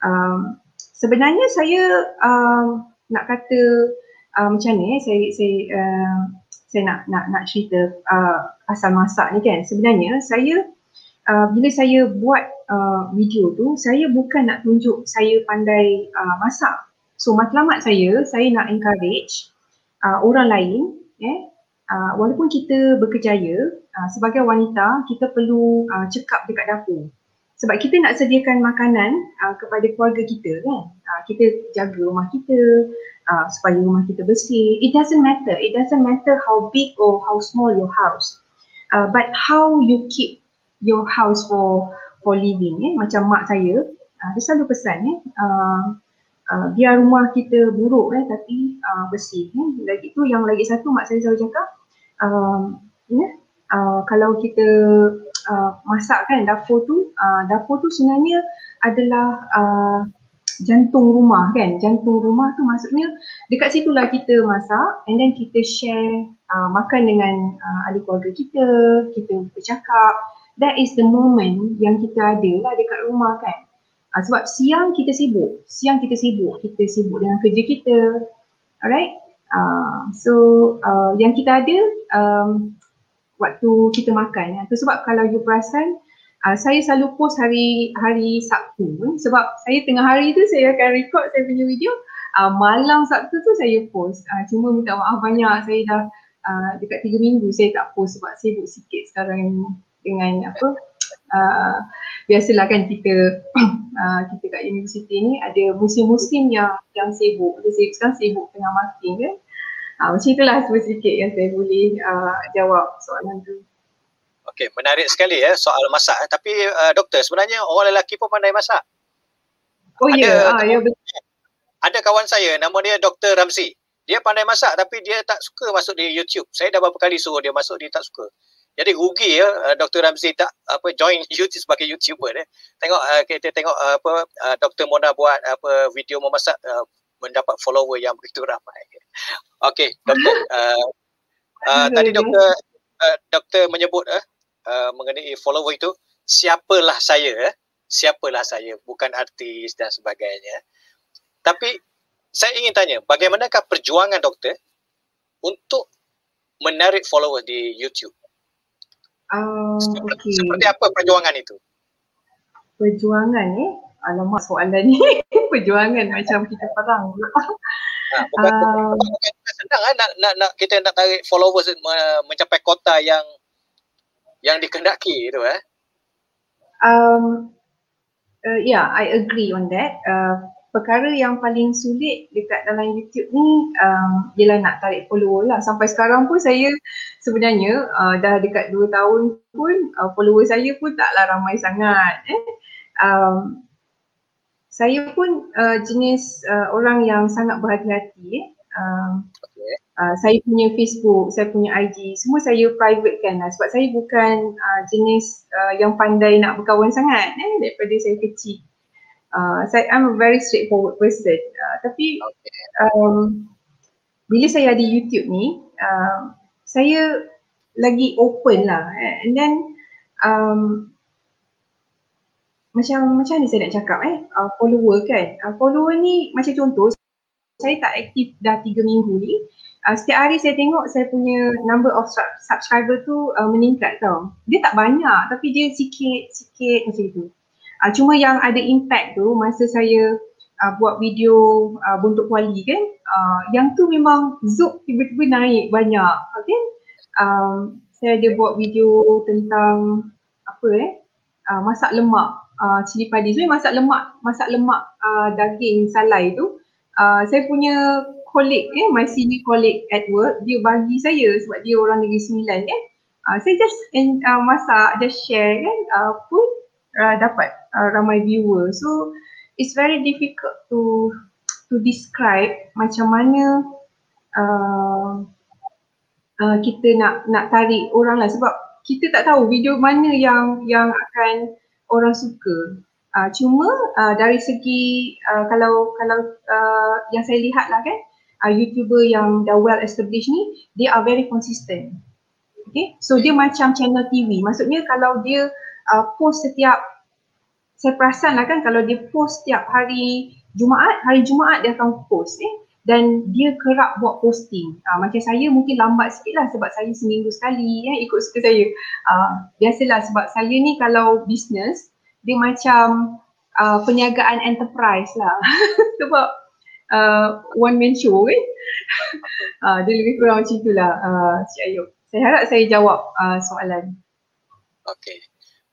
Um, sebenarnya saya um, nak kata uh, macam ni saya saya uh, saya nak nak nak cerita uh, pasal masak ni kan. Sebenarnya saya uh, bila saya buat uh, video tu saya bukan nak tunjuk saya pandai uh, masak. So matlamat saya saya nak encourage uh, orang lain eh uh, walaupun kita berkejaya uh, sebagai wanita kita perlu uh, cekap dekat dapur. Sebab kita nak sediakan makanan uh, kepada keluarga kita kan. Uh, kita jaga rumah kita uh, supaya rumah kita bersih. It doesn't matter. It doesn't matter how big or how small your house uh, but how you keep your house for for living eh? Macam mak saya uh, dia selalu pesan eh? Uh, uh, biar rumah kita buruk eh? Tapi uh, bersih eh? Lagi tu yang lagi satu mak saya selalu cakap um, yeah, uh, kalau kita uh, masak kan dapur tu uh, dapur tu sebenarnya adalah uh, jantung rumah kan? Jantung rumah tu maksudnya dekat situlah kita masak and then kita share uh, makan dengan uh, ahli keluarga kita kita bercakap. That is the moment yang kita ada lah dekat rumah kan? Uh, sebab siang kita sibuk. Siang kita sibuk. Kita sibuk dengan kerja kita. Alright? Uh, so uh, yang kita ada um, waktu kita makan. Ya. sebab kalau you perasan, uh, saya selalu post hari hari Sabtu sebab saya tengah hari tu saya akan record saya punya video. Uh, malam Sabtu tu saya post. Uh, cuma minta maaf banyak saya dah uh, dekat tiga minggu saya tak post sebab sibuk sikit sekarang dengan apa uh, biasalah kan kita uh, kita kat universiti ni ada musim-musim yang yang sibuk. Dia sekarang sibuk tengah marking kan. Ha, macam itulah sedikit yang saya boleh uh, jawab soalan tu. Okey, menarik sekali ya soal masak. Tapi uh, doktor, sebenarnya orang lelaki pun pandai masak. Oh ada, ya, ah, ya betul. Ada kawan saya nama dia Dr. Ramzi. Dia pandai masak tapi dia tak suka masuk di YouTube. Saya dah beberapa kali suruh dia masuk, dia tak suka. Jadi rugi ya uh, Dr. Ramzi tak apa join YouTube sebagai YouTuber dia. Tengok uh, kita tengok uh, apa uh, Dr. Mona buat apa video memasak uh, mendapat follower yang begitu ramai. Okey, doktor. Uh, uh, tadi doktor uh, doktor menyebut uh, uh, mengenai follower itu siapalah saya, uh, siapalah saya, bukan artis dan sebagainya. Tapi saya ingin tanya, bagaimanakah perjuangan doktor untuk menarik follower di YouTube? Uh, seperti, okay. seperti apa perjuangan itu? Perjuangan eh? Alamak soalan ni perjuangan macam kita perang pula. Ha, bukan, uh, bukan senang kan nak, nak, nak kita nak tarik followers mencapai kota yang yang dikendaki itu eh. Um, uh, yeah, I agree on that. Uh, perkara yang paling sulit dekat dalam YouTube ni um, ialah nak tarik follower lah. Sampai sekarang pun saya sebenarnya uh, dah dekat 2 tahun pun uh, follower saya pun taklah ramai sangat. Eh. Um, saya pun uh, jenis uh, orang yang sangat berhati-hati eh. Uh, okay. uh, saya punya Facebook, saya punya IG, semua saya private kan lah sebab saya bukan uh, jenis uh, yang pandai nak berkawan sangat eh, daripada saya kecil. Uh, saya, I'm a very straightforward person. Uh, tapi okay. um, bila saya ada YouTube ni, uh, saya lagi open lah. Eh. And then um, macam macam mana saya nak cakap eh uh, follower kan uh, follower ni macam contoh saya tak aktif dah tiga minggu ni. Uh, setiap hari saya tengok saya punya number of subscriber tu uh, meningkat tau. Dia tak banyak tapi dia sikit sikit macam tu. Uh, cuma yang ada impact tu masa saya uh, buat video uh, buntut kuali kan uh, yang tu memang zoom tiba-tiba naik banyak okay um, saya ada buat video tentang apa eh? Uh, masak lemak. Uh, cili padi. Sebenarnya masak lemak, masak lemak uh, daging salai tu, uh, saya punya colleague eh my senior colleague at work dia bagi saya sebab dia orang Negeri Sembilan kan. Uh, saya just uh, masak, just share kan uh, pun uh, dapat uh, ramai viewer. So it's very difficult to to describe macam mana uh, uh, kita nak nak tarik orang lah sebab kita tak tahu video mana yang yang akan orang suka. Uh, cuma uh, dari segi uh, kalau kalau uh, yang saya lihat lah kan uh, YouTuber yang dah well established ni they are very consistent. Okay, so dia macam channel TV. Maksudnya kalau dia uh, post setiap saya perasan lah kan kalau dia post setiap hari Jumaat, hari Jumaat dia akan post eh dan dia kerap buat posting. Uh, macam saya mungkin lambat sikit lah sebab saya seminggu sekali eh, ikut suka saya. Uh, biasalah sebab saya ni kalau business dia macam uh, perniagaan enterprise lah. Sebab uh, one man show kan? Uh, dia lebih kurang macam itulah uh, Cik Ayub. Saya harap saya jawab uh, soalan. Okay.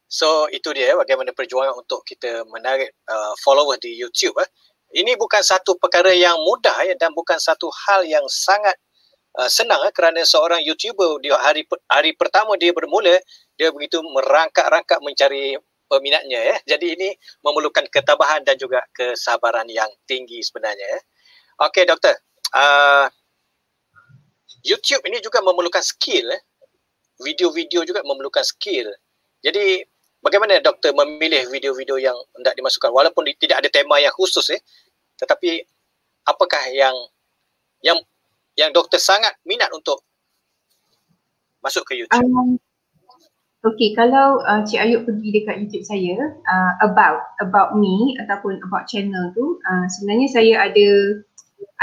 So itu dia bagaimana perjuangan untuk kita menarik uh, follower di YouTube eh. ini bukan satu perkara yang mudah ya, dan bukan satu hal yang sangat uh, senang eh, kerana seorang YouTuber di hari hari pertama dia bermula dia begitu merangkak-rangkak mencari peminatnya ya. Jadi ini memerlukan ketabahan dan juga kesabaran yang tinggi sebenarnya ya. Okey doktor. Uh, YouTube ini juga memerlukan skill eh. Video-video juga memerlukan skill. Jadi bagaimana doktor memilih video-video yang hendak dimasukkan walaupun tidak ada tema yang khusus eh. Tetapi apakah yang yang yang doktor sangat minat untuk masuk ke YouTube? Um, Okay, kalau uh, Cik Ayub pergi dekat YouTube saya, uh, about about me ataupun about channel tu, uh, sebenarnya saya ada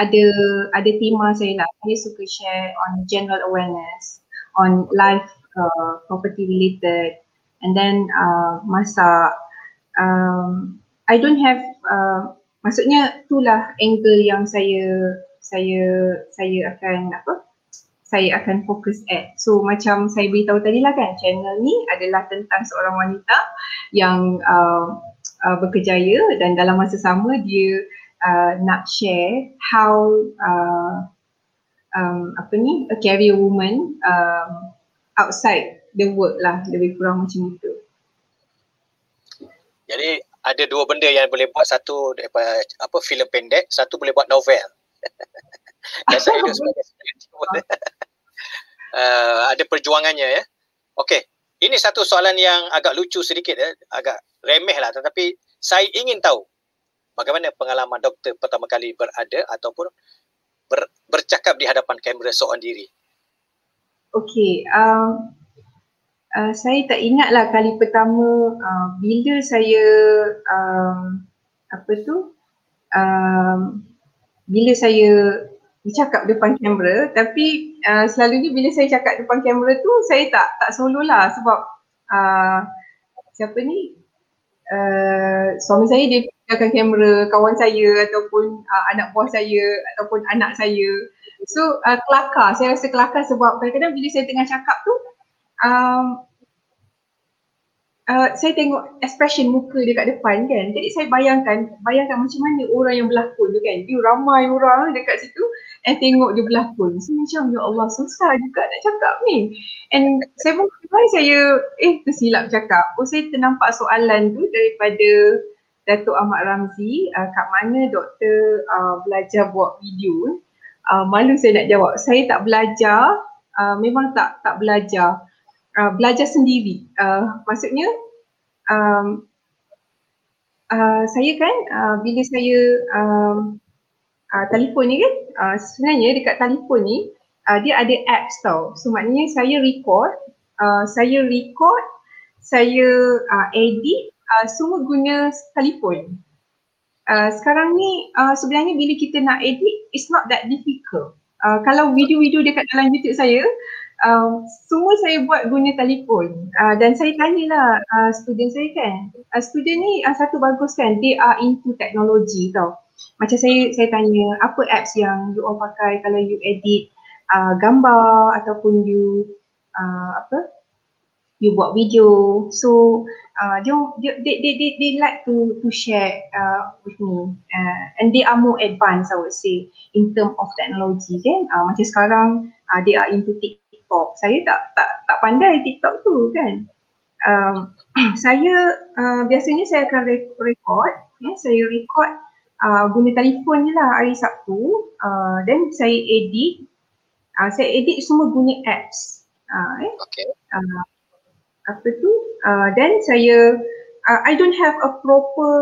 ada ada tema saya lah. Saya suka share on general awareness, on life uh, property related, and then uh, masak. Um, I don't have, uh, maksudnya itulah angle yang saya saya saya akan apa? Saya akan fokus at. So macam saya beritahu tadi lah kan, channel ni adalah tentang seorang wanita yang uh, uh, berkejaya dan dalam masa sama dia uh, nak share how uh, um, apa ni, a career woman um, outside the work lah, lebih kurang macam itu. Jadi ada dua benda yang boleh buat satu daripada apa filem pendek, satu boleh buat novel. Dan saya itu sebagai uh, ada perjuangannya ya. Okey, ini satu soalan yang agak lucu sedikit ya, agak remeh lah tetapi saya ingin tahu bagaimana pengalaman doktor pertama kali berada ataupun ber, bercakap di hadapan kamera seorang diri. Okey, um, uh, saya tak ingat lah kali pertama uh, bila saya um, apa tu um, bila saya bercakap depan kamera tapi uh, selalunya bila saya cakap depan kamera tu saya tak tak solo lah sebab uh, siapa ni? Uh, suami saya dia tinggalkan kamera kawan saya ataupun uh, anak buah saya ataupun anak saya. So uh, kelakar saya rasa kelakar sebab kadang-kadang bila saya tengah cakap tu um, uh, saya tengok expression muka dia kat depan kan. Jadi saya bayangkan, bayangkan macam mana orang yang berlakon tu kan. Dia ramai orang dekat situ and tengok dia berlakon. So macam ya Allah susah juga nak cakap ni. And saya pun saya eh tersilap cakap. Oh saya ternampak soalan tu daripada Datuk Ahmad Ramzi uh, kat mana doktor uh, belajar buat video. Uh, malu saya nak jawab. Saya tak belajar, uh, memang tak tak belajar uh, belajar sendiri. Uh, maksudnya um, uh, saya kan uh, bila saya um, uh, telefon ni kan uh, sebenarnya dekat telefon ni uh, dia ada apps tau. So maknanya saya record, uh, saya record, saya uh, edit uh, semua guna telefon. Uh, sekarang ni uh, sebenarnya bila kita nak edit it's not that difficult. Uh, kalau video-video dekat dalam YouTube saya um, semua saya buat guna telefon. Uh, dan saya tanyalah uh, student saya kan. Uh, student ni uh, satu bagus kan? They are into technology tau. Macam saya saya tanya apa apps yang you all pakai kalau you edit uh, gambar ataupun you uh, apa? You buat video. So uh, dia, dia, they, they, they, they like to to share uh, with me. Uh, and they are more advanced I would say in term of technology kan? Uh, macam sekarang uh, they are into TikTok saya tak tak tak pandai TikTok tu kan. Um, saya uh, biasanya saya akan record ya, saya record uh, guna telefon je lah hari Sabtu. Uh, then saya edit uh, saya edit semua guna apps. Uh, eh? okay. uh, apa tu? Uh, then saya uh, I don't have a proper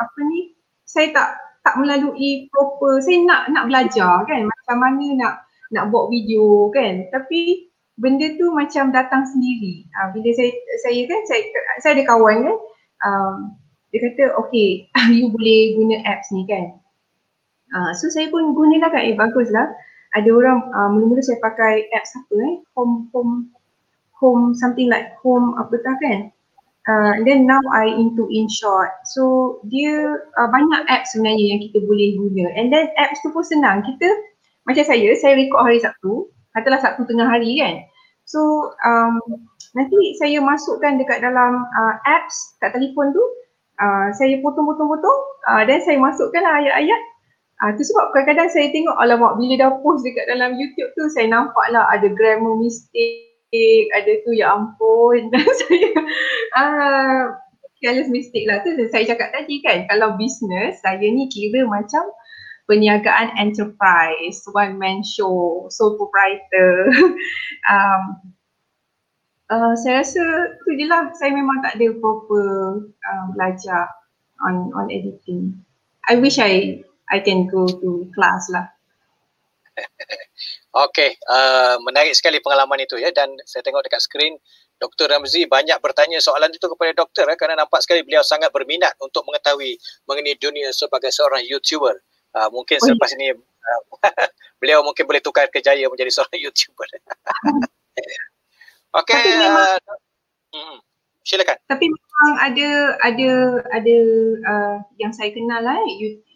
apa ni? Saya tak tak melalui proper saya nak nak belajar kan. Macam mana nak nak buat video kan. Tapi benda tu macam datang sendiri. Uh, bila saya saya kan saya saya ada kawan kan um, dia kata okay you boleh guna apps ni kan? Uh, so saya pun gunalah kan eh baguslah. Ada orang uh, mula-mula saya pakai apps apa eh home home home something like home apa tak kan. Uh, and then now I into InShot so dia uh, banyak apps sebenarnya yang kita boleh guna. And then apps tu pun senang. Kita macam saya saya record hari Sabtu. Katalah Sabtu tengah hari kan so um, nanti saya masukkan dekat dalam uh, apps kat telefon tu uh, saya potong-potong-potong uh, dan saya masukkan lah ayat-ayat. Uh, tu sebab kadang-kadang saya tengok alamak bila dah post dekat dalam YouTube tu saya nampak lah ada grammar mistake ada tu ya ampun. Dan saya uh, careless mistake lah. Tu saya cakap tadi kan kalau bisnes saya ni kira macam perniagaan enterprise, one man show, sole proprietor. um, uh, saya rasa tu je lah saya memang tak ada proper uh, belajar on on editing. I wish I I can go to class lah. Okey, uh, menarik sekali pengalaman itu ya dan saya tengok dekat skrin Dr. Ramzi banyak bertanya soalan itu kepada doktor eh, kerana nampak sekali beliau sangat berminat untuk mengetahui mengenai dunia sebagai seorang YouTuber. Uh, mungkin oh, selepas ini uh, beliau mungkin boleh tukar kejaya menjadi seorang YouTuber. Okey, uh, hmm, silakan. Tapi memang ada ada ada uh, yang saya kenal lah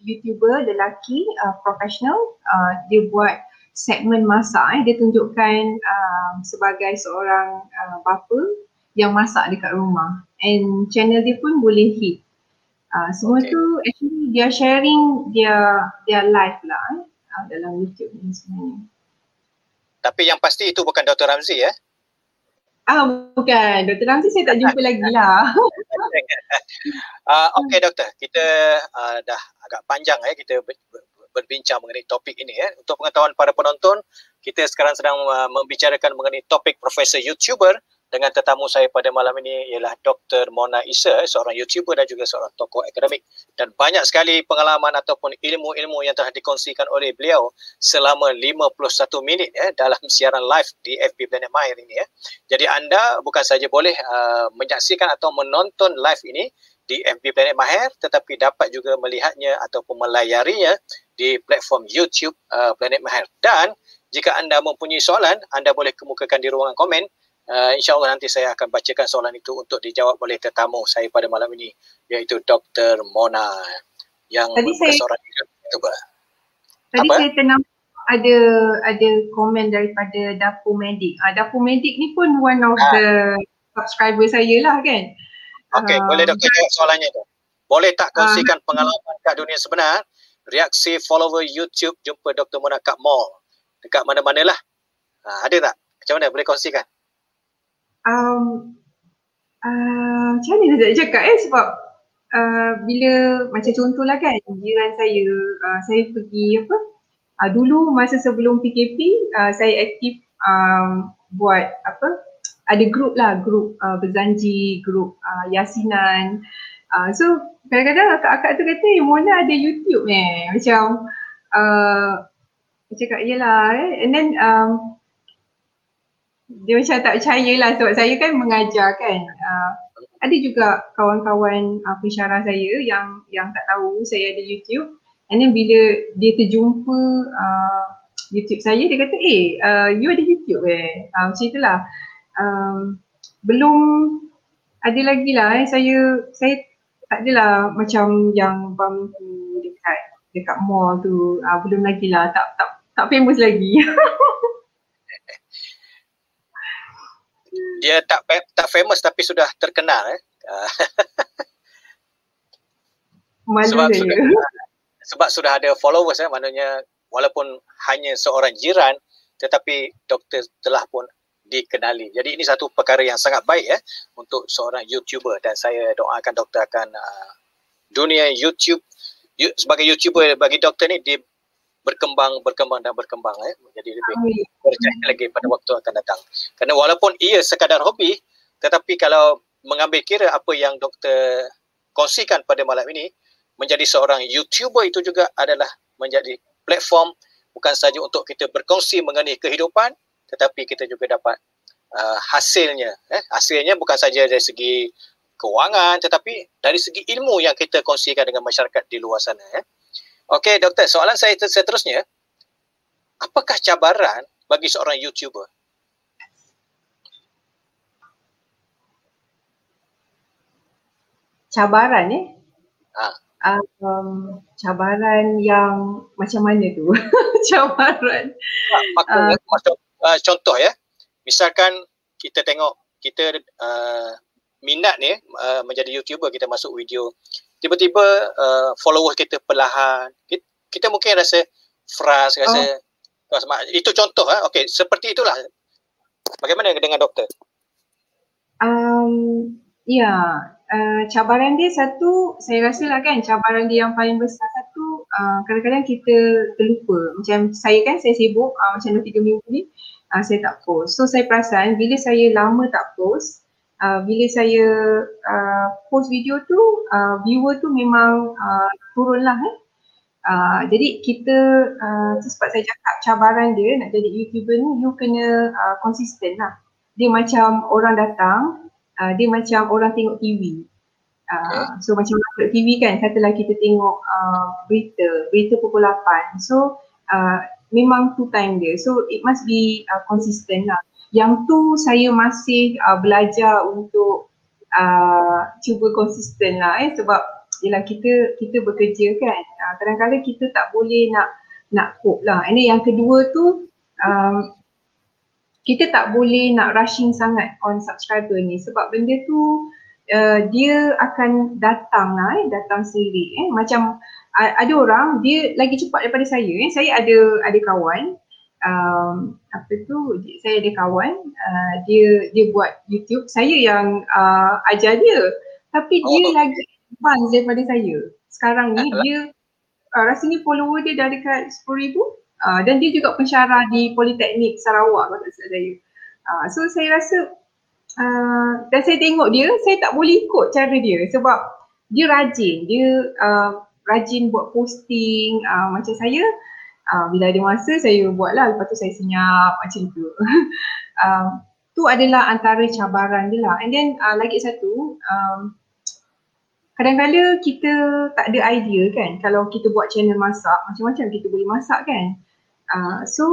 YouTuber lelaki uh, profesional uh, dia buat segmen masak eh. Dia tunjukkan uh, sebagai seorang uh, bapa yang masak dekat rumah. And channel dia pun boleh hit uh, semua okay. tu actually dia sharing dia dia live lah eh, uh, dalam YouTube ni sebenarnya tapi yang pasti itu bukan Dr. Ramzi ya Ah bukan, Dr. Ramzi saya tak jumpa lagi lah. uh, okay doktor, kita uh, dah agak panjang ya kita berbincang mengenai topik ini ya. Untuk pengetahuan para penonton, kita sekarang sedang uh, membicarakan mengenai topik Profesor YouTuber dengan tetamu saya pada malam ini ialah Dr. Mona Isa, seorang YouTuber dan juga seorang tokoh akademik dan banyak sekali pengalaman ataupun ilmu-ilmu yang telah dikongsikan oleh beliau selama 51 minit ya dalam siaran live di FB Planet Mahir ini ya. Jadi anda bukan saja boleh uh, menyaksikan atau menonton live ini di FB Planet Mahir tetapi dapat juga melihatnya ataupun melayarinya di platform YouTube uh, Planet Mahir. Dan jika anda mempunyai soalan, anda boleh kemukakan di ruangan komen. Uh, InsyaAllah nanti saya akan bacakan soalan itu untuk dijawab oleh tetamu saya pada malam ini iaitu Dr. Mona yang tadi saya, YouTuber. Tadi Apa? saya tenang ada ada komen daripada Dapur Medik. Uh, Dapur Medik ni pun one of ha. the subscriber saya lah kan. Okey, uh, boleh doktor jawab soalannya tu. Boleh tak kongsikan uh, pengalaman kat dunia sebenar reaksi follower YouTube jumpa Dr. Mona kat mall dekat mana-mana lah. Ha, ada tak? Macam mana boleh kongsikan? Um, uh, macam mana nak cakap eh? Sebab uh, bila macam contohlah kan jiran saya, uh, saya pergi apa? Uh, dulu masa sebelum PKP uh, saya aktif um, buat apa? Ada grup lah grup uh, berzanji, grup uh, yasinan. Uh, so kadang-kadang akak-akak tu kata eh Mona ada YouTube eh macam uh, cakap yelah eh. And then um, dia macam tak percaya lah sebab saya kan mengajar kan. Uh, ada juga kawan-kawan uh, pensyarah saya yang yang tak tahu saya ada YouTube. And then bila dia terjumpa uh, YouTube saya dia kata eh uh, you ada YouTube eh? Uh, macam itulah um, belum ada lagi lah eh. Saya saya tak adalah macam yang bang tu dekat dekat mall tu. Uh, belum lagi lah. Tak tak tak famous lagi dia tak tak famous tapi sudah terkenal eh. Malu sebab sudah sebab sudah ada followers eh maknanya walaupun hanya seorang jiran tetapi doktor telah pun dikenali. Jadi ini satu perkara yang sangat baik ya untuk seorang YouTuber dan saya doakan doktor akan uh, dunia YouTube you, sebagai YouTuber bagi doktor ni dia berkembang berkembang dan berkembang ya menjadi lebih berjaya lagi pada waktu akan datang. Kerana walaupun ia sekadar hobi tetapi kalau mengambil kira apa yang doktor kongsikan pada malam ini menjadi seorang YouTuber itu juga adalah menjadi platform bukan saja untuk kita berkongsi mengenai kehidupan tetapi kita juga dapat uh, hasilnya eh. Hasilnya bukan saja dari segi kewangan tetapi dari segi ilmu yang kita kongsikan dengan masyarakat di luar sana eh Okey doktor, soalan saya seterusnya apakah cabaran bagi seorang YouTuber? Cabaran eh? Ha. Um, cabaran yang macam mana tu? cabaran. Maknanya, uh, macam, uh, contoh ya, misalkan kita tengok kita uh, minat ni uh, menjadi YouTuber, kita masuk video tiba-tiba uh, followers kita perlahan. Kita, kita mungkin rasa frust rasa oh. itu contoh ah. Okey seperti itulah. Bagaimana dengan doktor? Um ya uh, cabaran dia satu saya rasa lah kan cabaran dia yang paling besar satu uh, kadang-kadang kita terlupa. Macam saya kan saya sibuk uh, macam 2 3 minggu ni uh, saya tak post. So saya perasan bila saya lama tak post uh, bila saya uh, post video tu uh, viewer tu memang uh, turun lah eh. Uh, jadi kita uh, sebab saya cakap cabaran dia nak jadi YouTuber ni you kena uh, konsisten lah. Dia macam orang datang, uh, dia macam orang tengok TV. Uh, so macam tengok TV kan, katalah kita tengok uh, berita, berita pukul 8. So uh, memang tu time dia. So it must be uh, consistent lah yang tu saya masih uh, belajar untuk uh, cuba konsisten lah eh sebab yelah kita kita bekerja kan. Uh, kadang-kadang kita tak boleh nak nak cope lah. Ini yang kedua tu um, kita tak boleh nak rushing sangat on subscriber ni. Sebab benda tu uh, dia akan datang lah eh datang sendiri eh. Macam ada orang dia lagi cepat daripada saya eh. Saya ada ada kawan um, apa tu saya ada kawan uh, dia dia buat YouTube. Saya yang uh, ajar dia. Tapi oh. dia lagi advance daripada saya. Sekarang ni dia uh, rasanya follower dia dah dekat 10,000 uh, dan dia juga pensyarah di Politeknik Sarawak kalau tak saya. Uh, so saya rasa uh, dan saya tengok dia saya tak boleh ikut cara dia sebab dia rajin. Dia uh, rajin buat posting uh, macam saya uh, bila ada masa saya buat lah lepas tu saya senyap macam tu. Um, tu adalah antara cabaran dia lah. And then uh, lagi satu um, kadang-kadang kita tak ada idea kan kalau kita buat channel masak macam-macam kita boleh masak kan. Uh, so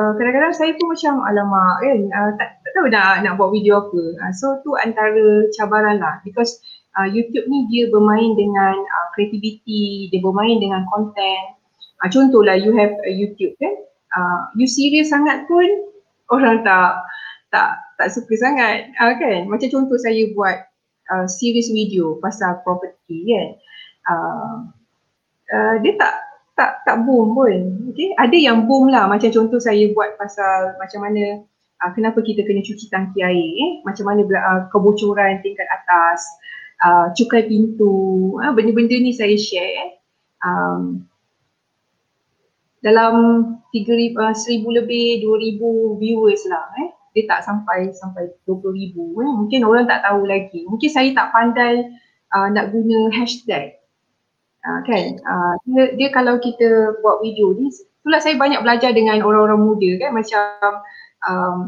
uh, kadang-kadang saya pun macam alamak kan uh, tak, tak tahu nak, nak buat video apa. Uh, so tu antara cabaran lah. Because uh, YouTube ni dia bermain dengan uh, creativity dia bermain dengan content Uh, contohlah you have a YouTube kan, uh, you serius sangat pun orang tak tak tak suka sangat uh, kan. Macam contoh saya buat uh, serious video pasal property kan. Uh, uh, dia tak tak tak boom pun. Okay? Ada yang boom lah macam contoh saya buat pasal macam mana uh, kenapa kita kena cuci tangki air eh? Macam mana uh, kebocoran tingkat atas, uh, cukai pintu, uh, benda-benda ni saya share. Um, dalam tiga ribu, uh, seribu lebih, dua ribu viewers lah eh. Dia tak sampai sampai dua puluh ribu eh. Mungkin orang tak tahu lagi. Mungkin saya tak pandai uh, nak guna hashtag. Uh, kan? Uh, dia, dia kalau kita buat video ni, itulah saya banyak belajar dengan orang-orang muda kan. Macam um,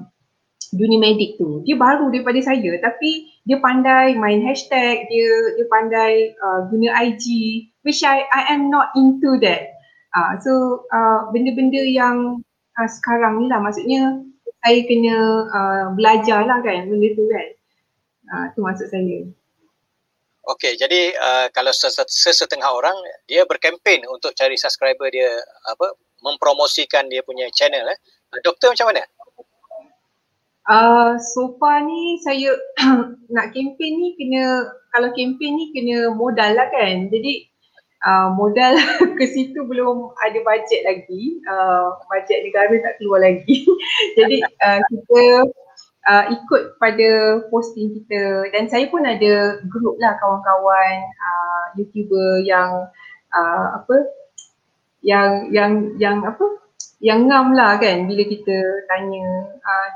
dunia medik tu. Dia baru daripada saya tapi dia pandai main hashtag, dia dia pandai uh, guna IG which I I am not into that. Uh, so uh, benda-benda yang uh, sekarang ni lah maksudnya saya kena uh, belajar lah kan benda tu kan. Uh, tu maksud saya. Okey, jadi uh, kalau sesetengah orang dia berkempen untuk cari subscriber dia apa mempromosikan dia punya channel eh. Doktor macam mana? Uh, so far ni saya nak kempen ni kena kalau kempen ni kena modal lah kan. Jadi uh, modal ke situ belum ada bajet lagi. Uh, bajet negara tak keluar lagi. Jadi uh, kita uh, ikut pada posting kita dan saya pun ada group lah kawan-kawan uh, YouTuber yang uh, apa yang yang yang apa yang ngam lah kan bila kita tanya uh,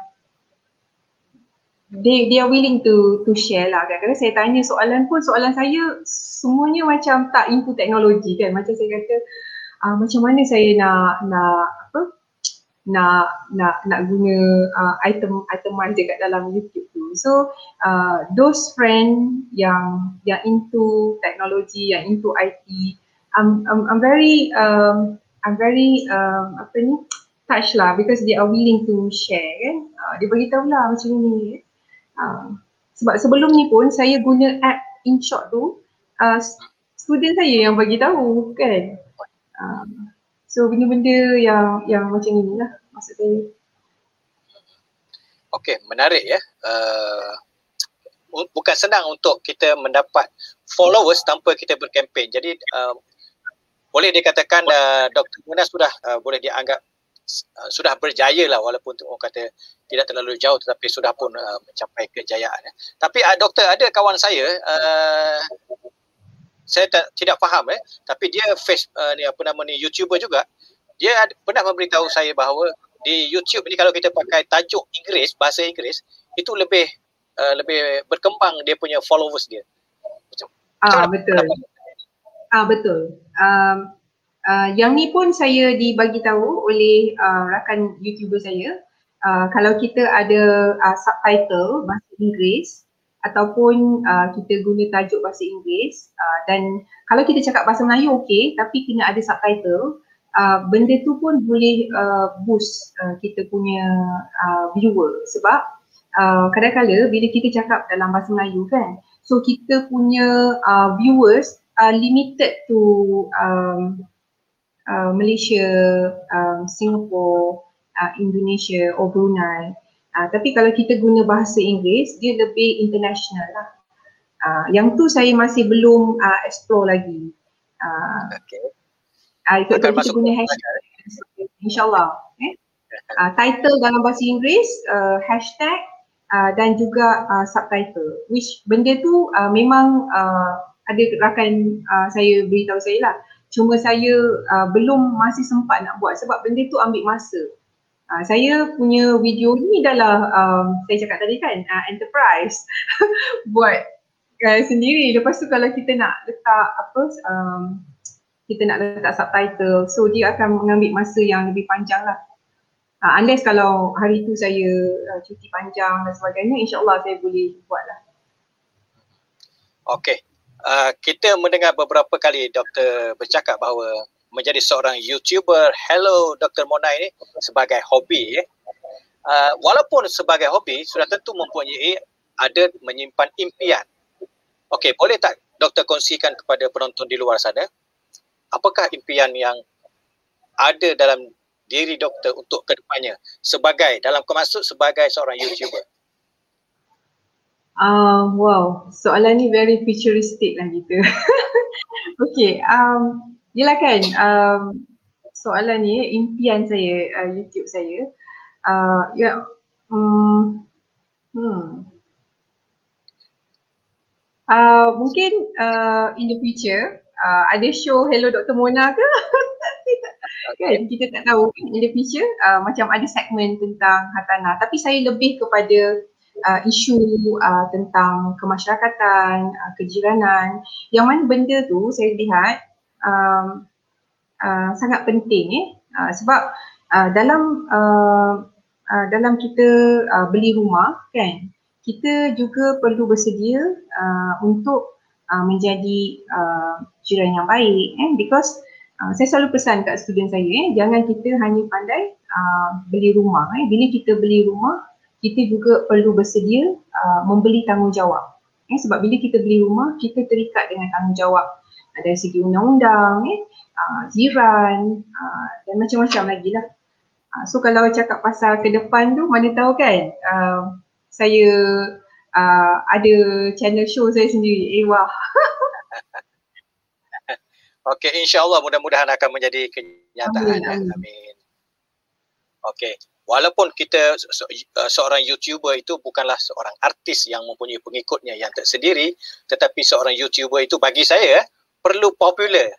they they are willing to to share lah kan. Kadang saya tanya soalan pun soalan saya semuanya macam tak into teknologi kan. Macam saya kata uh, macam mana saya nak nak apa nak nak nak guna uh, item item item dekat dalam YouTube tu. So uh, those friend yang yang into teknologi, yang into IT, I'm I'm, I'm very um, I'm very um, apa ni touch lah because they are willing to share kan. Uh, dia beritahu lah macam ni. Uh, sebab sebelum ni pun saya guna app InShot tu uh, student saya yang bagi tahu kan. Uh, so benda-benda yang yang macam ni lah maksud saya. Okay, menarik ya. Uh, bukan senang untuk kita mendapat followers tanpa kita berkempen. Jadi uh, boleh dikatakan uh, Dr. Muna sudah uh, boleh dianggap uh, sudah berjaya lah walaupun orang kata tidak terlalu jauh tetapi sudah pun uh, mencapai kejayaan. Eh. Tapi uh, doktor ada kawan saya uh, saya tak, tidak faham eh tapi dia face uh, ni apa nama ni YouTuber juga. Dia ada, pernah memberitahu saya bahawa di YouTube ni kalau kita pakai tajuk Inggeris bahasa Inggeris itu lebih uh, lebih berkembang dia punya followers dia. Macam, ah macam betul. Ah betul. Um, uh, yang ni pun saya dibagi tahu oleh uh, rakan YouTuber saya. Uh, kalau kita ada uh, subtitle bahasa Inggeris ataupun uh, kita guna tajuk bahasa Inggeris uh, dan kalau kita cakap bahasa Melayu okey tapi kena ada subtitle uh, benda tu pun boleh uh, boost uh, kita punya uh, viewer sebab uh, kadang-kadang bila kita cakap dalam bahasa Melayu kan so kita punya uh, viewers uh, limited to um, uh, Malaysia, um, Singapore, uh, Indonesia or Brunei. Uh, tapi kalau kita guna bahasa Inggeris, dia lebih international lah. Uh, yang tu saya masih belum uh, explore lagi. Uh, okay. Uh, ikut kita guna hashtag. InsyaAllah. Eh? Uh, title dalam bahasa Inggeris, uh, hashtag uh, dan juga uh, subtitle. Which benda tu uh, memang uh, ada rakan uh, saya beritahu saya lah. Cuma saya uh, belum masih sempat nak buat sebab benda tu ambil masa. Uh, saya punya video ni adalah um, saya cakap tadi kan uh, enterprise buat uh, sendiri. Lepas tu kalau kita nak letak apa um, kita nak letak subtitle so dia akan mengambil masa yang lebih panjang lah. Uh, unless kalau hari tu saya uh, cuti panjang dan sebagainya insyaAllah saya boleh buat lah. Okay, uh, kita mendengar beberapa kali doktor bercakap bahawa menjadi seorang YouTuber Hello Dr. Mona ini sebagai hobi eh. Uh, walaupun sebagai hobi sudah tentu mempunyai ada menyimpan impian. Okey, boleh tak doktor kongsikan kepada penonton di luar sana apakah impian yang ada dalam diri doktor untuk kedepannya sebagai dalam kemaksud sebagai seorang YouTuber? Uh, wow, soalan ni very futuristic lah gitu. okay, um, yelah kan um, soalan ni impian saya uh, YouTube saya. Uh, ya, yeah, um, hmm. Uh, mungkin uh, in the future uh, ada show Hello Dr. Mona ke? kan kita tak tahu in the future uh, macam ada segmen tentang Hatana tapi saya lebih kepada uh, isu uh, tentang kemasyarakatan, uh, kejiranan. Yang mana benda tu saya lihat um, uh, sangat penting eh. Uh, sebab uh, dalam uh, uh, dalam kita uh, beli rumah kan kita juga perlu bersedia uh, untuk uh, menjadi uh, jiran yang baik eh. Because uh, saya selalu pesan kat student saya eh jangan kita hanya pandai uh, beli rumah eh. Bila kita beli rumah kita juga perlu bersedia uh, membeli tanggungjawab. Eh, sebab bila kita beli rumah, kita terikat dengan tanggungjawab uh, dari segi undang-undang, eh, uh, jiran uh, dan macam-macam lagi lah. Uh, so kalau cakap pasal ke depan tu mana tahu kan uh, saya uh, ada channel show saya sendiri. Eh wah. Okey, insya-Allah mudah-mudahan akan menjadi kenyataan. Amin. Amin. Okey, walaupun kita uh, seorang YouTuber itu bukanlah seorang artis yang mempunyai pengikutnya yang tersendiri, tetapi seorang YouTuber itu bagi saya perlu popular.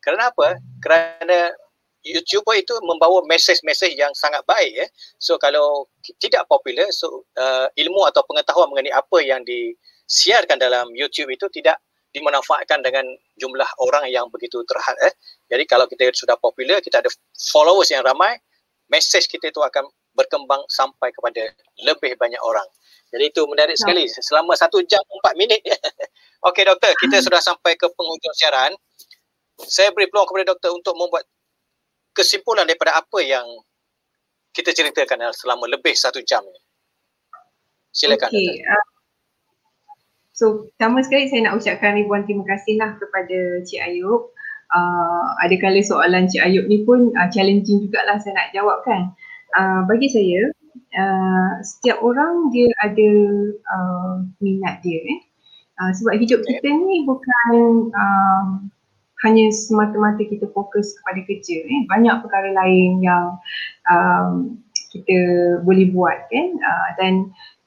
Kerana apa? Kerana YouTuber itu membawa mesej-mesej yang sangat baik ya. So kalau tidak popular, so uh, ilmu atau pengetahuan mengenai apa yang disiarkan dalam YouTube itu tidak dimanfaatkan dengan jumlah orang yang begitu terhad eh. Jadi kalau kita sudah popular, kita ada followers yang ramai, message kita itu akan berkembang sampai kepada lebih banyak orang. Jadi itu menarik ya. sekali selama satu jam empat minit. Okey doktor, kita hmm. sudah sampai ke penghujung siaran. Saya beri peluang kepada doktor untuk membuat kesimpulan daripada apa yang kita ceritakan selama lebih satu jam ini. Silakan. Okay. Uh, So pertama sekali saya nak ucapkan ribuan terima kasih lah kepada Cik Ayub. Uh, ada kali soalan Cik Ayub ni pun uh, challenging jugalah saya nak jawab kan. Uh, bagi saya, uh, setiap orang dia ada uh, minat dia eh. Uh, sebab hidup kita ni bukan uh, hanya semata-mata kita fokus kepada kerja eh. Banyak perkara lain yang um, kita boleh buat kan. Uh, dan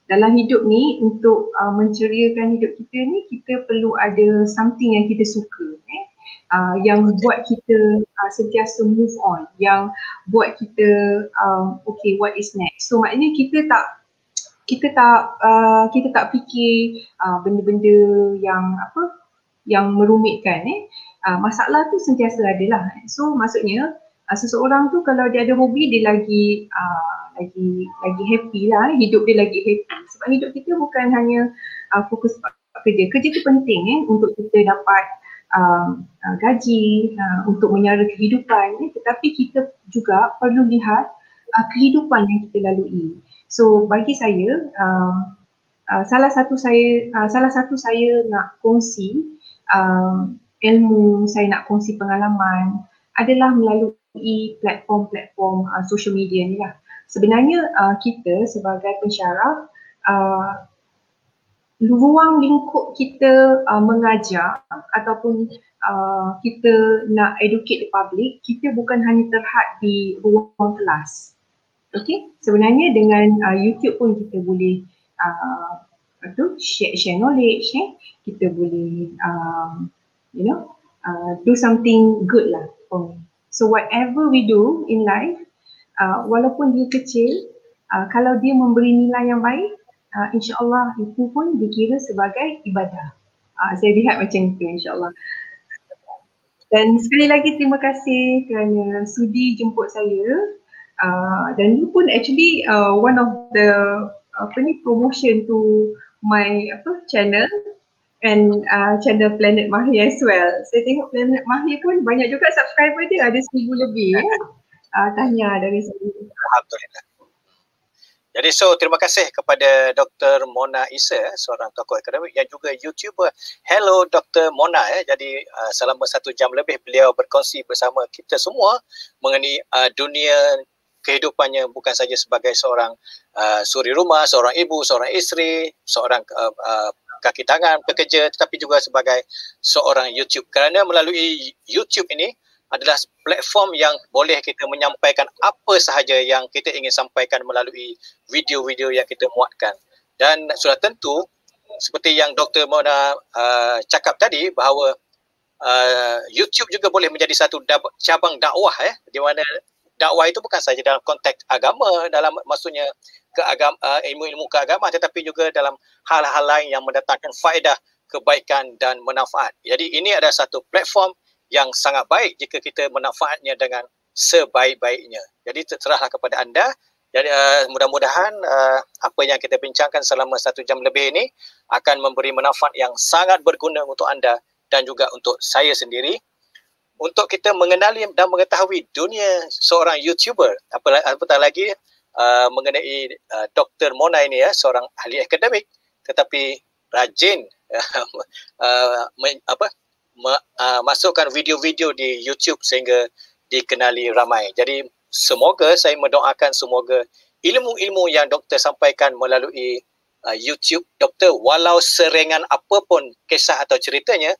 dalam hidup ni untuk uh, menceriakan hidup kita ni kita perlu ada something yang kita suka eh uh, yang buat kita uh, sentiasa move on yang buat kita um, okay what is next? So maknanya kita tak kita tak uh, kita tak fikir uh, benda-benda yang apa yang merumitkan eh? Uh, masalah tu sentiasa ada lah. So maksudnya uh, seseorang tu kalau dia ada hobi dia lagi uh, lagi lagi happy lah hidup dia lagi happy. Sebab hidup kita bukan hanya uh, fokus kerja. Kerja tu penting eh? Untuk kita dapat uh, gaji uh, untuk menyara kehidupan eh, tetapi kita juga perlu lihat uh, kehidupan yang kita lalui. So bagi saya uh, uh, salah satu saya uh, salah satu saya nak kongsi uh, ilmu saya nak kongsi pengalaman adalah melalui platform-platform uh, social media ni lah. Sebenarnya uh, kita sebagai pensyarah uh, ruang lingkup kita uh, mengajar ataupun uh, kita nak educate the public kita bukan hanya terhad di ruang kelas. Okay sebenarnya dengan uh, YouTube pun kita boleh uh, tu share share knowledge eh? kita boleh um, you know uh, do something good lah for me. So whatever we do in life uh, walaupun dia kecil, uh, kalau dia memberi nilai yang baik, uh, insyaAllah itu pun dikira sebagai ibadah. Uh, saya lihat macam itu insyaAllah. Dan sekali lagi terima kasih kerana sudi jemput saya. Uh, dan ini pun actually uh, one of the apa ni promotion to my apa channel and uh, channel Planet Mahir as well. Saya tengok Planet Mahir pun banyak juga subscriber dia ada seribu lebih. Eh uh, tanya dari saya. Alhamdulillah. Jadi so terima kasih kepada Dr. Mona Isa seorang tokoh akademik yang juga YouTuber. Hello Dr. Mona ya. Jadi uh, selama satu jam lebih beliau berkongsi bersama kita semua mengenai uh, dunia kehidupannya bukan saja sebagai seorang uh, suri rumah, seorang ibu, seorang isteri, seorang uh, uh, kaki tangan pekerja tetapi juga sebagai seorang YouTube. Kerana melalui YouTube ini adalah platform yang boleh kita menyampaikan apa sahaja yang kita ingin sampaikan melalui video-video yang kita muatkan. Dan sudah tentu seperti yang Dr. Mona uh, cakap tadi bahawa uh, YouTube juga boleh menjadi satu cabang dakwah eh di mana dakwah itu bukan saja dalam konteks agama dalam maksudnya keagama uh, ilmu-ilmu keagamaan tetapi juga dalam hal-hal lain yang mendatangkan faedah kebaikan dan manfaat. Jadi ini adalah satu platform yang sangat baik jika kita memanfaatnya dengan sebaik-baiknya. Jadi terserahlah kepada anda. Jadi uh, mudah-mudahan uh, apa yang kita bincangkan selama satu jam lebih ini akan memberi manfaat yang sangat berguna untuk anda dan juga untuk saya sendiri untuk kita mengenali dan mengetahui dunia seorang YouTuber apatah lagi uh, mengenai uh, Dr. Mona ini ya seorang ahli akademik tetapi rajin uh, men, apa uh, masukkan video-video di YouTube sehingga dikenali ramai. Jadi semoga saya mendoakan semoga ilmu-ilmu yang doktor sampaikan melalui uh, YouTube doktor walau seringan apapun kisah atau ceritanya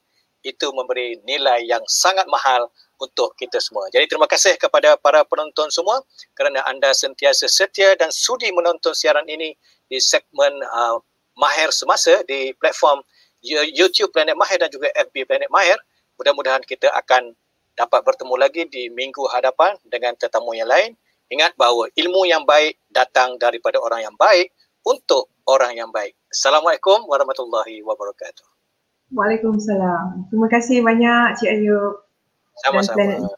itu memberi nilai yang sangat mahal untuk kita semua. Jadi terima kasih kepada para penonton semua kerana anda sentiasa setia dan sudi menonton siaran ini di segmen uh, Mahir Semasa di platform YouTube Planet Mahir dan juga FB Planet Mahir. Mudah-mudahan kita akan dapat bertemu lagi di minggu hadapan dengan tetamu yang lain. Ingat bahawa ilmu yang baik datang daripada orang yang baik untuk orang yang baik. Assalamualaikum warahmatullahi wabarakatuh. Waalaikumsalam. Terima kasih banyak Cik Ayub. Sama-sama.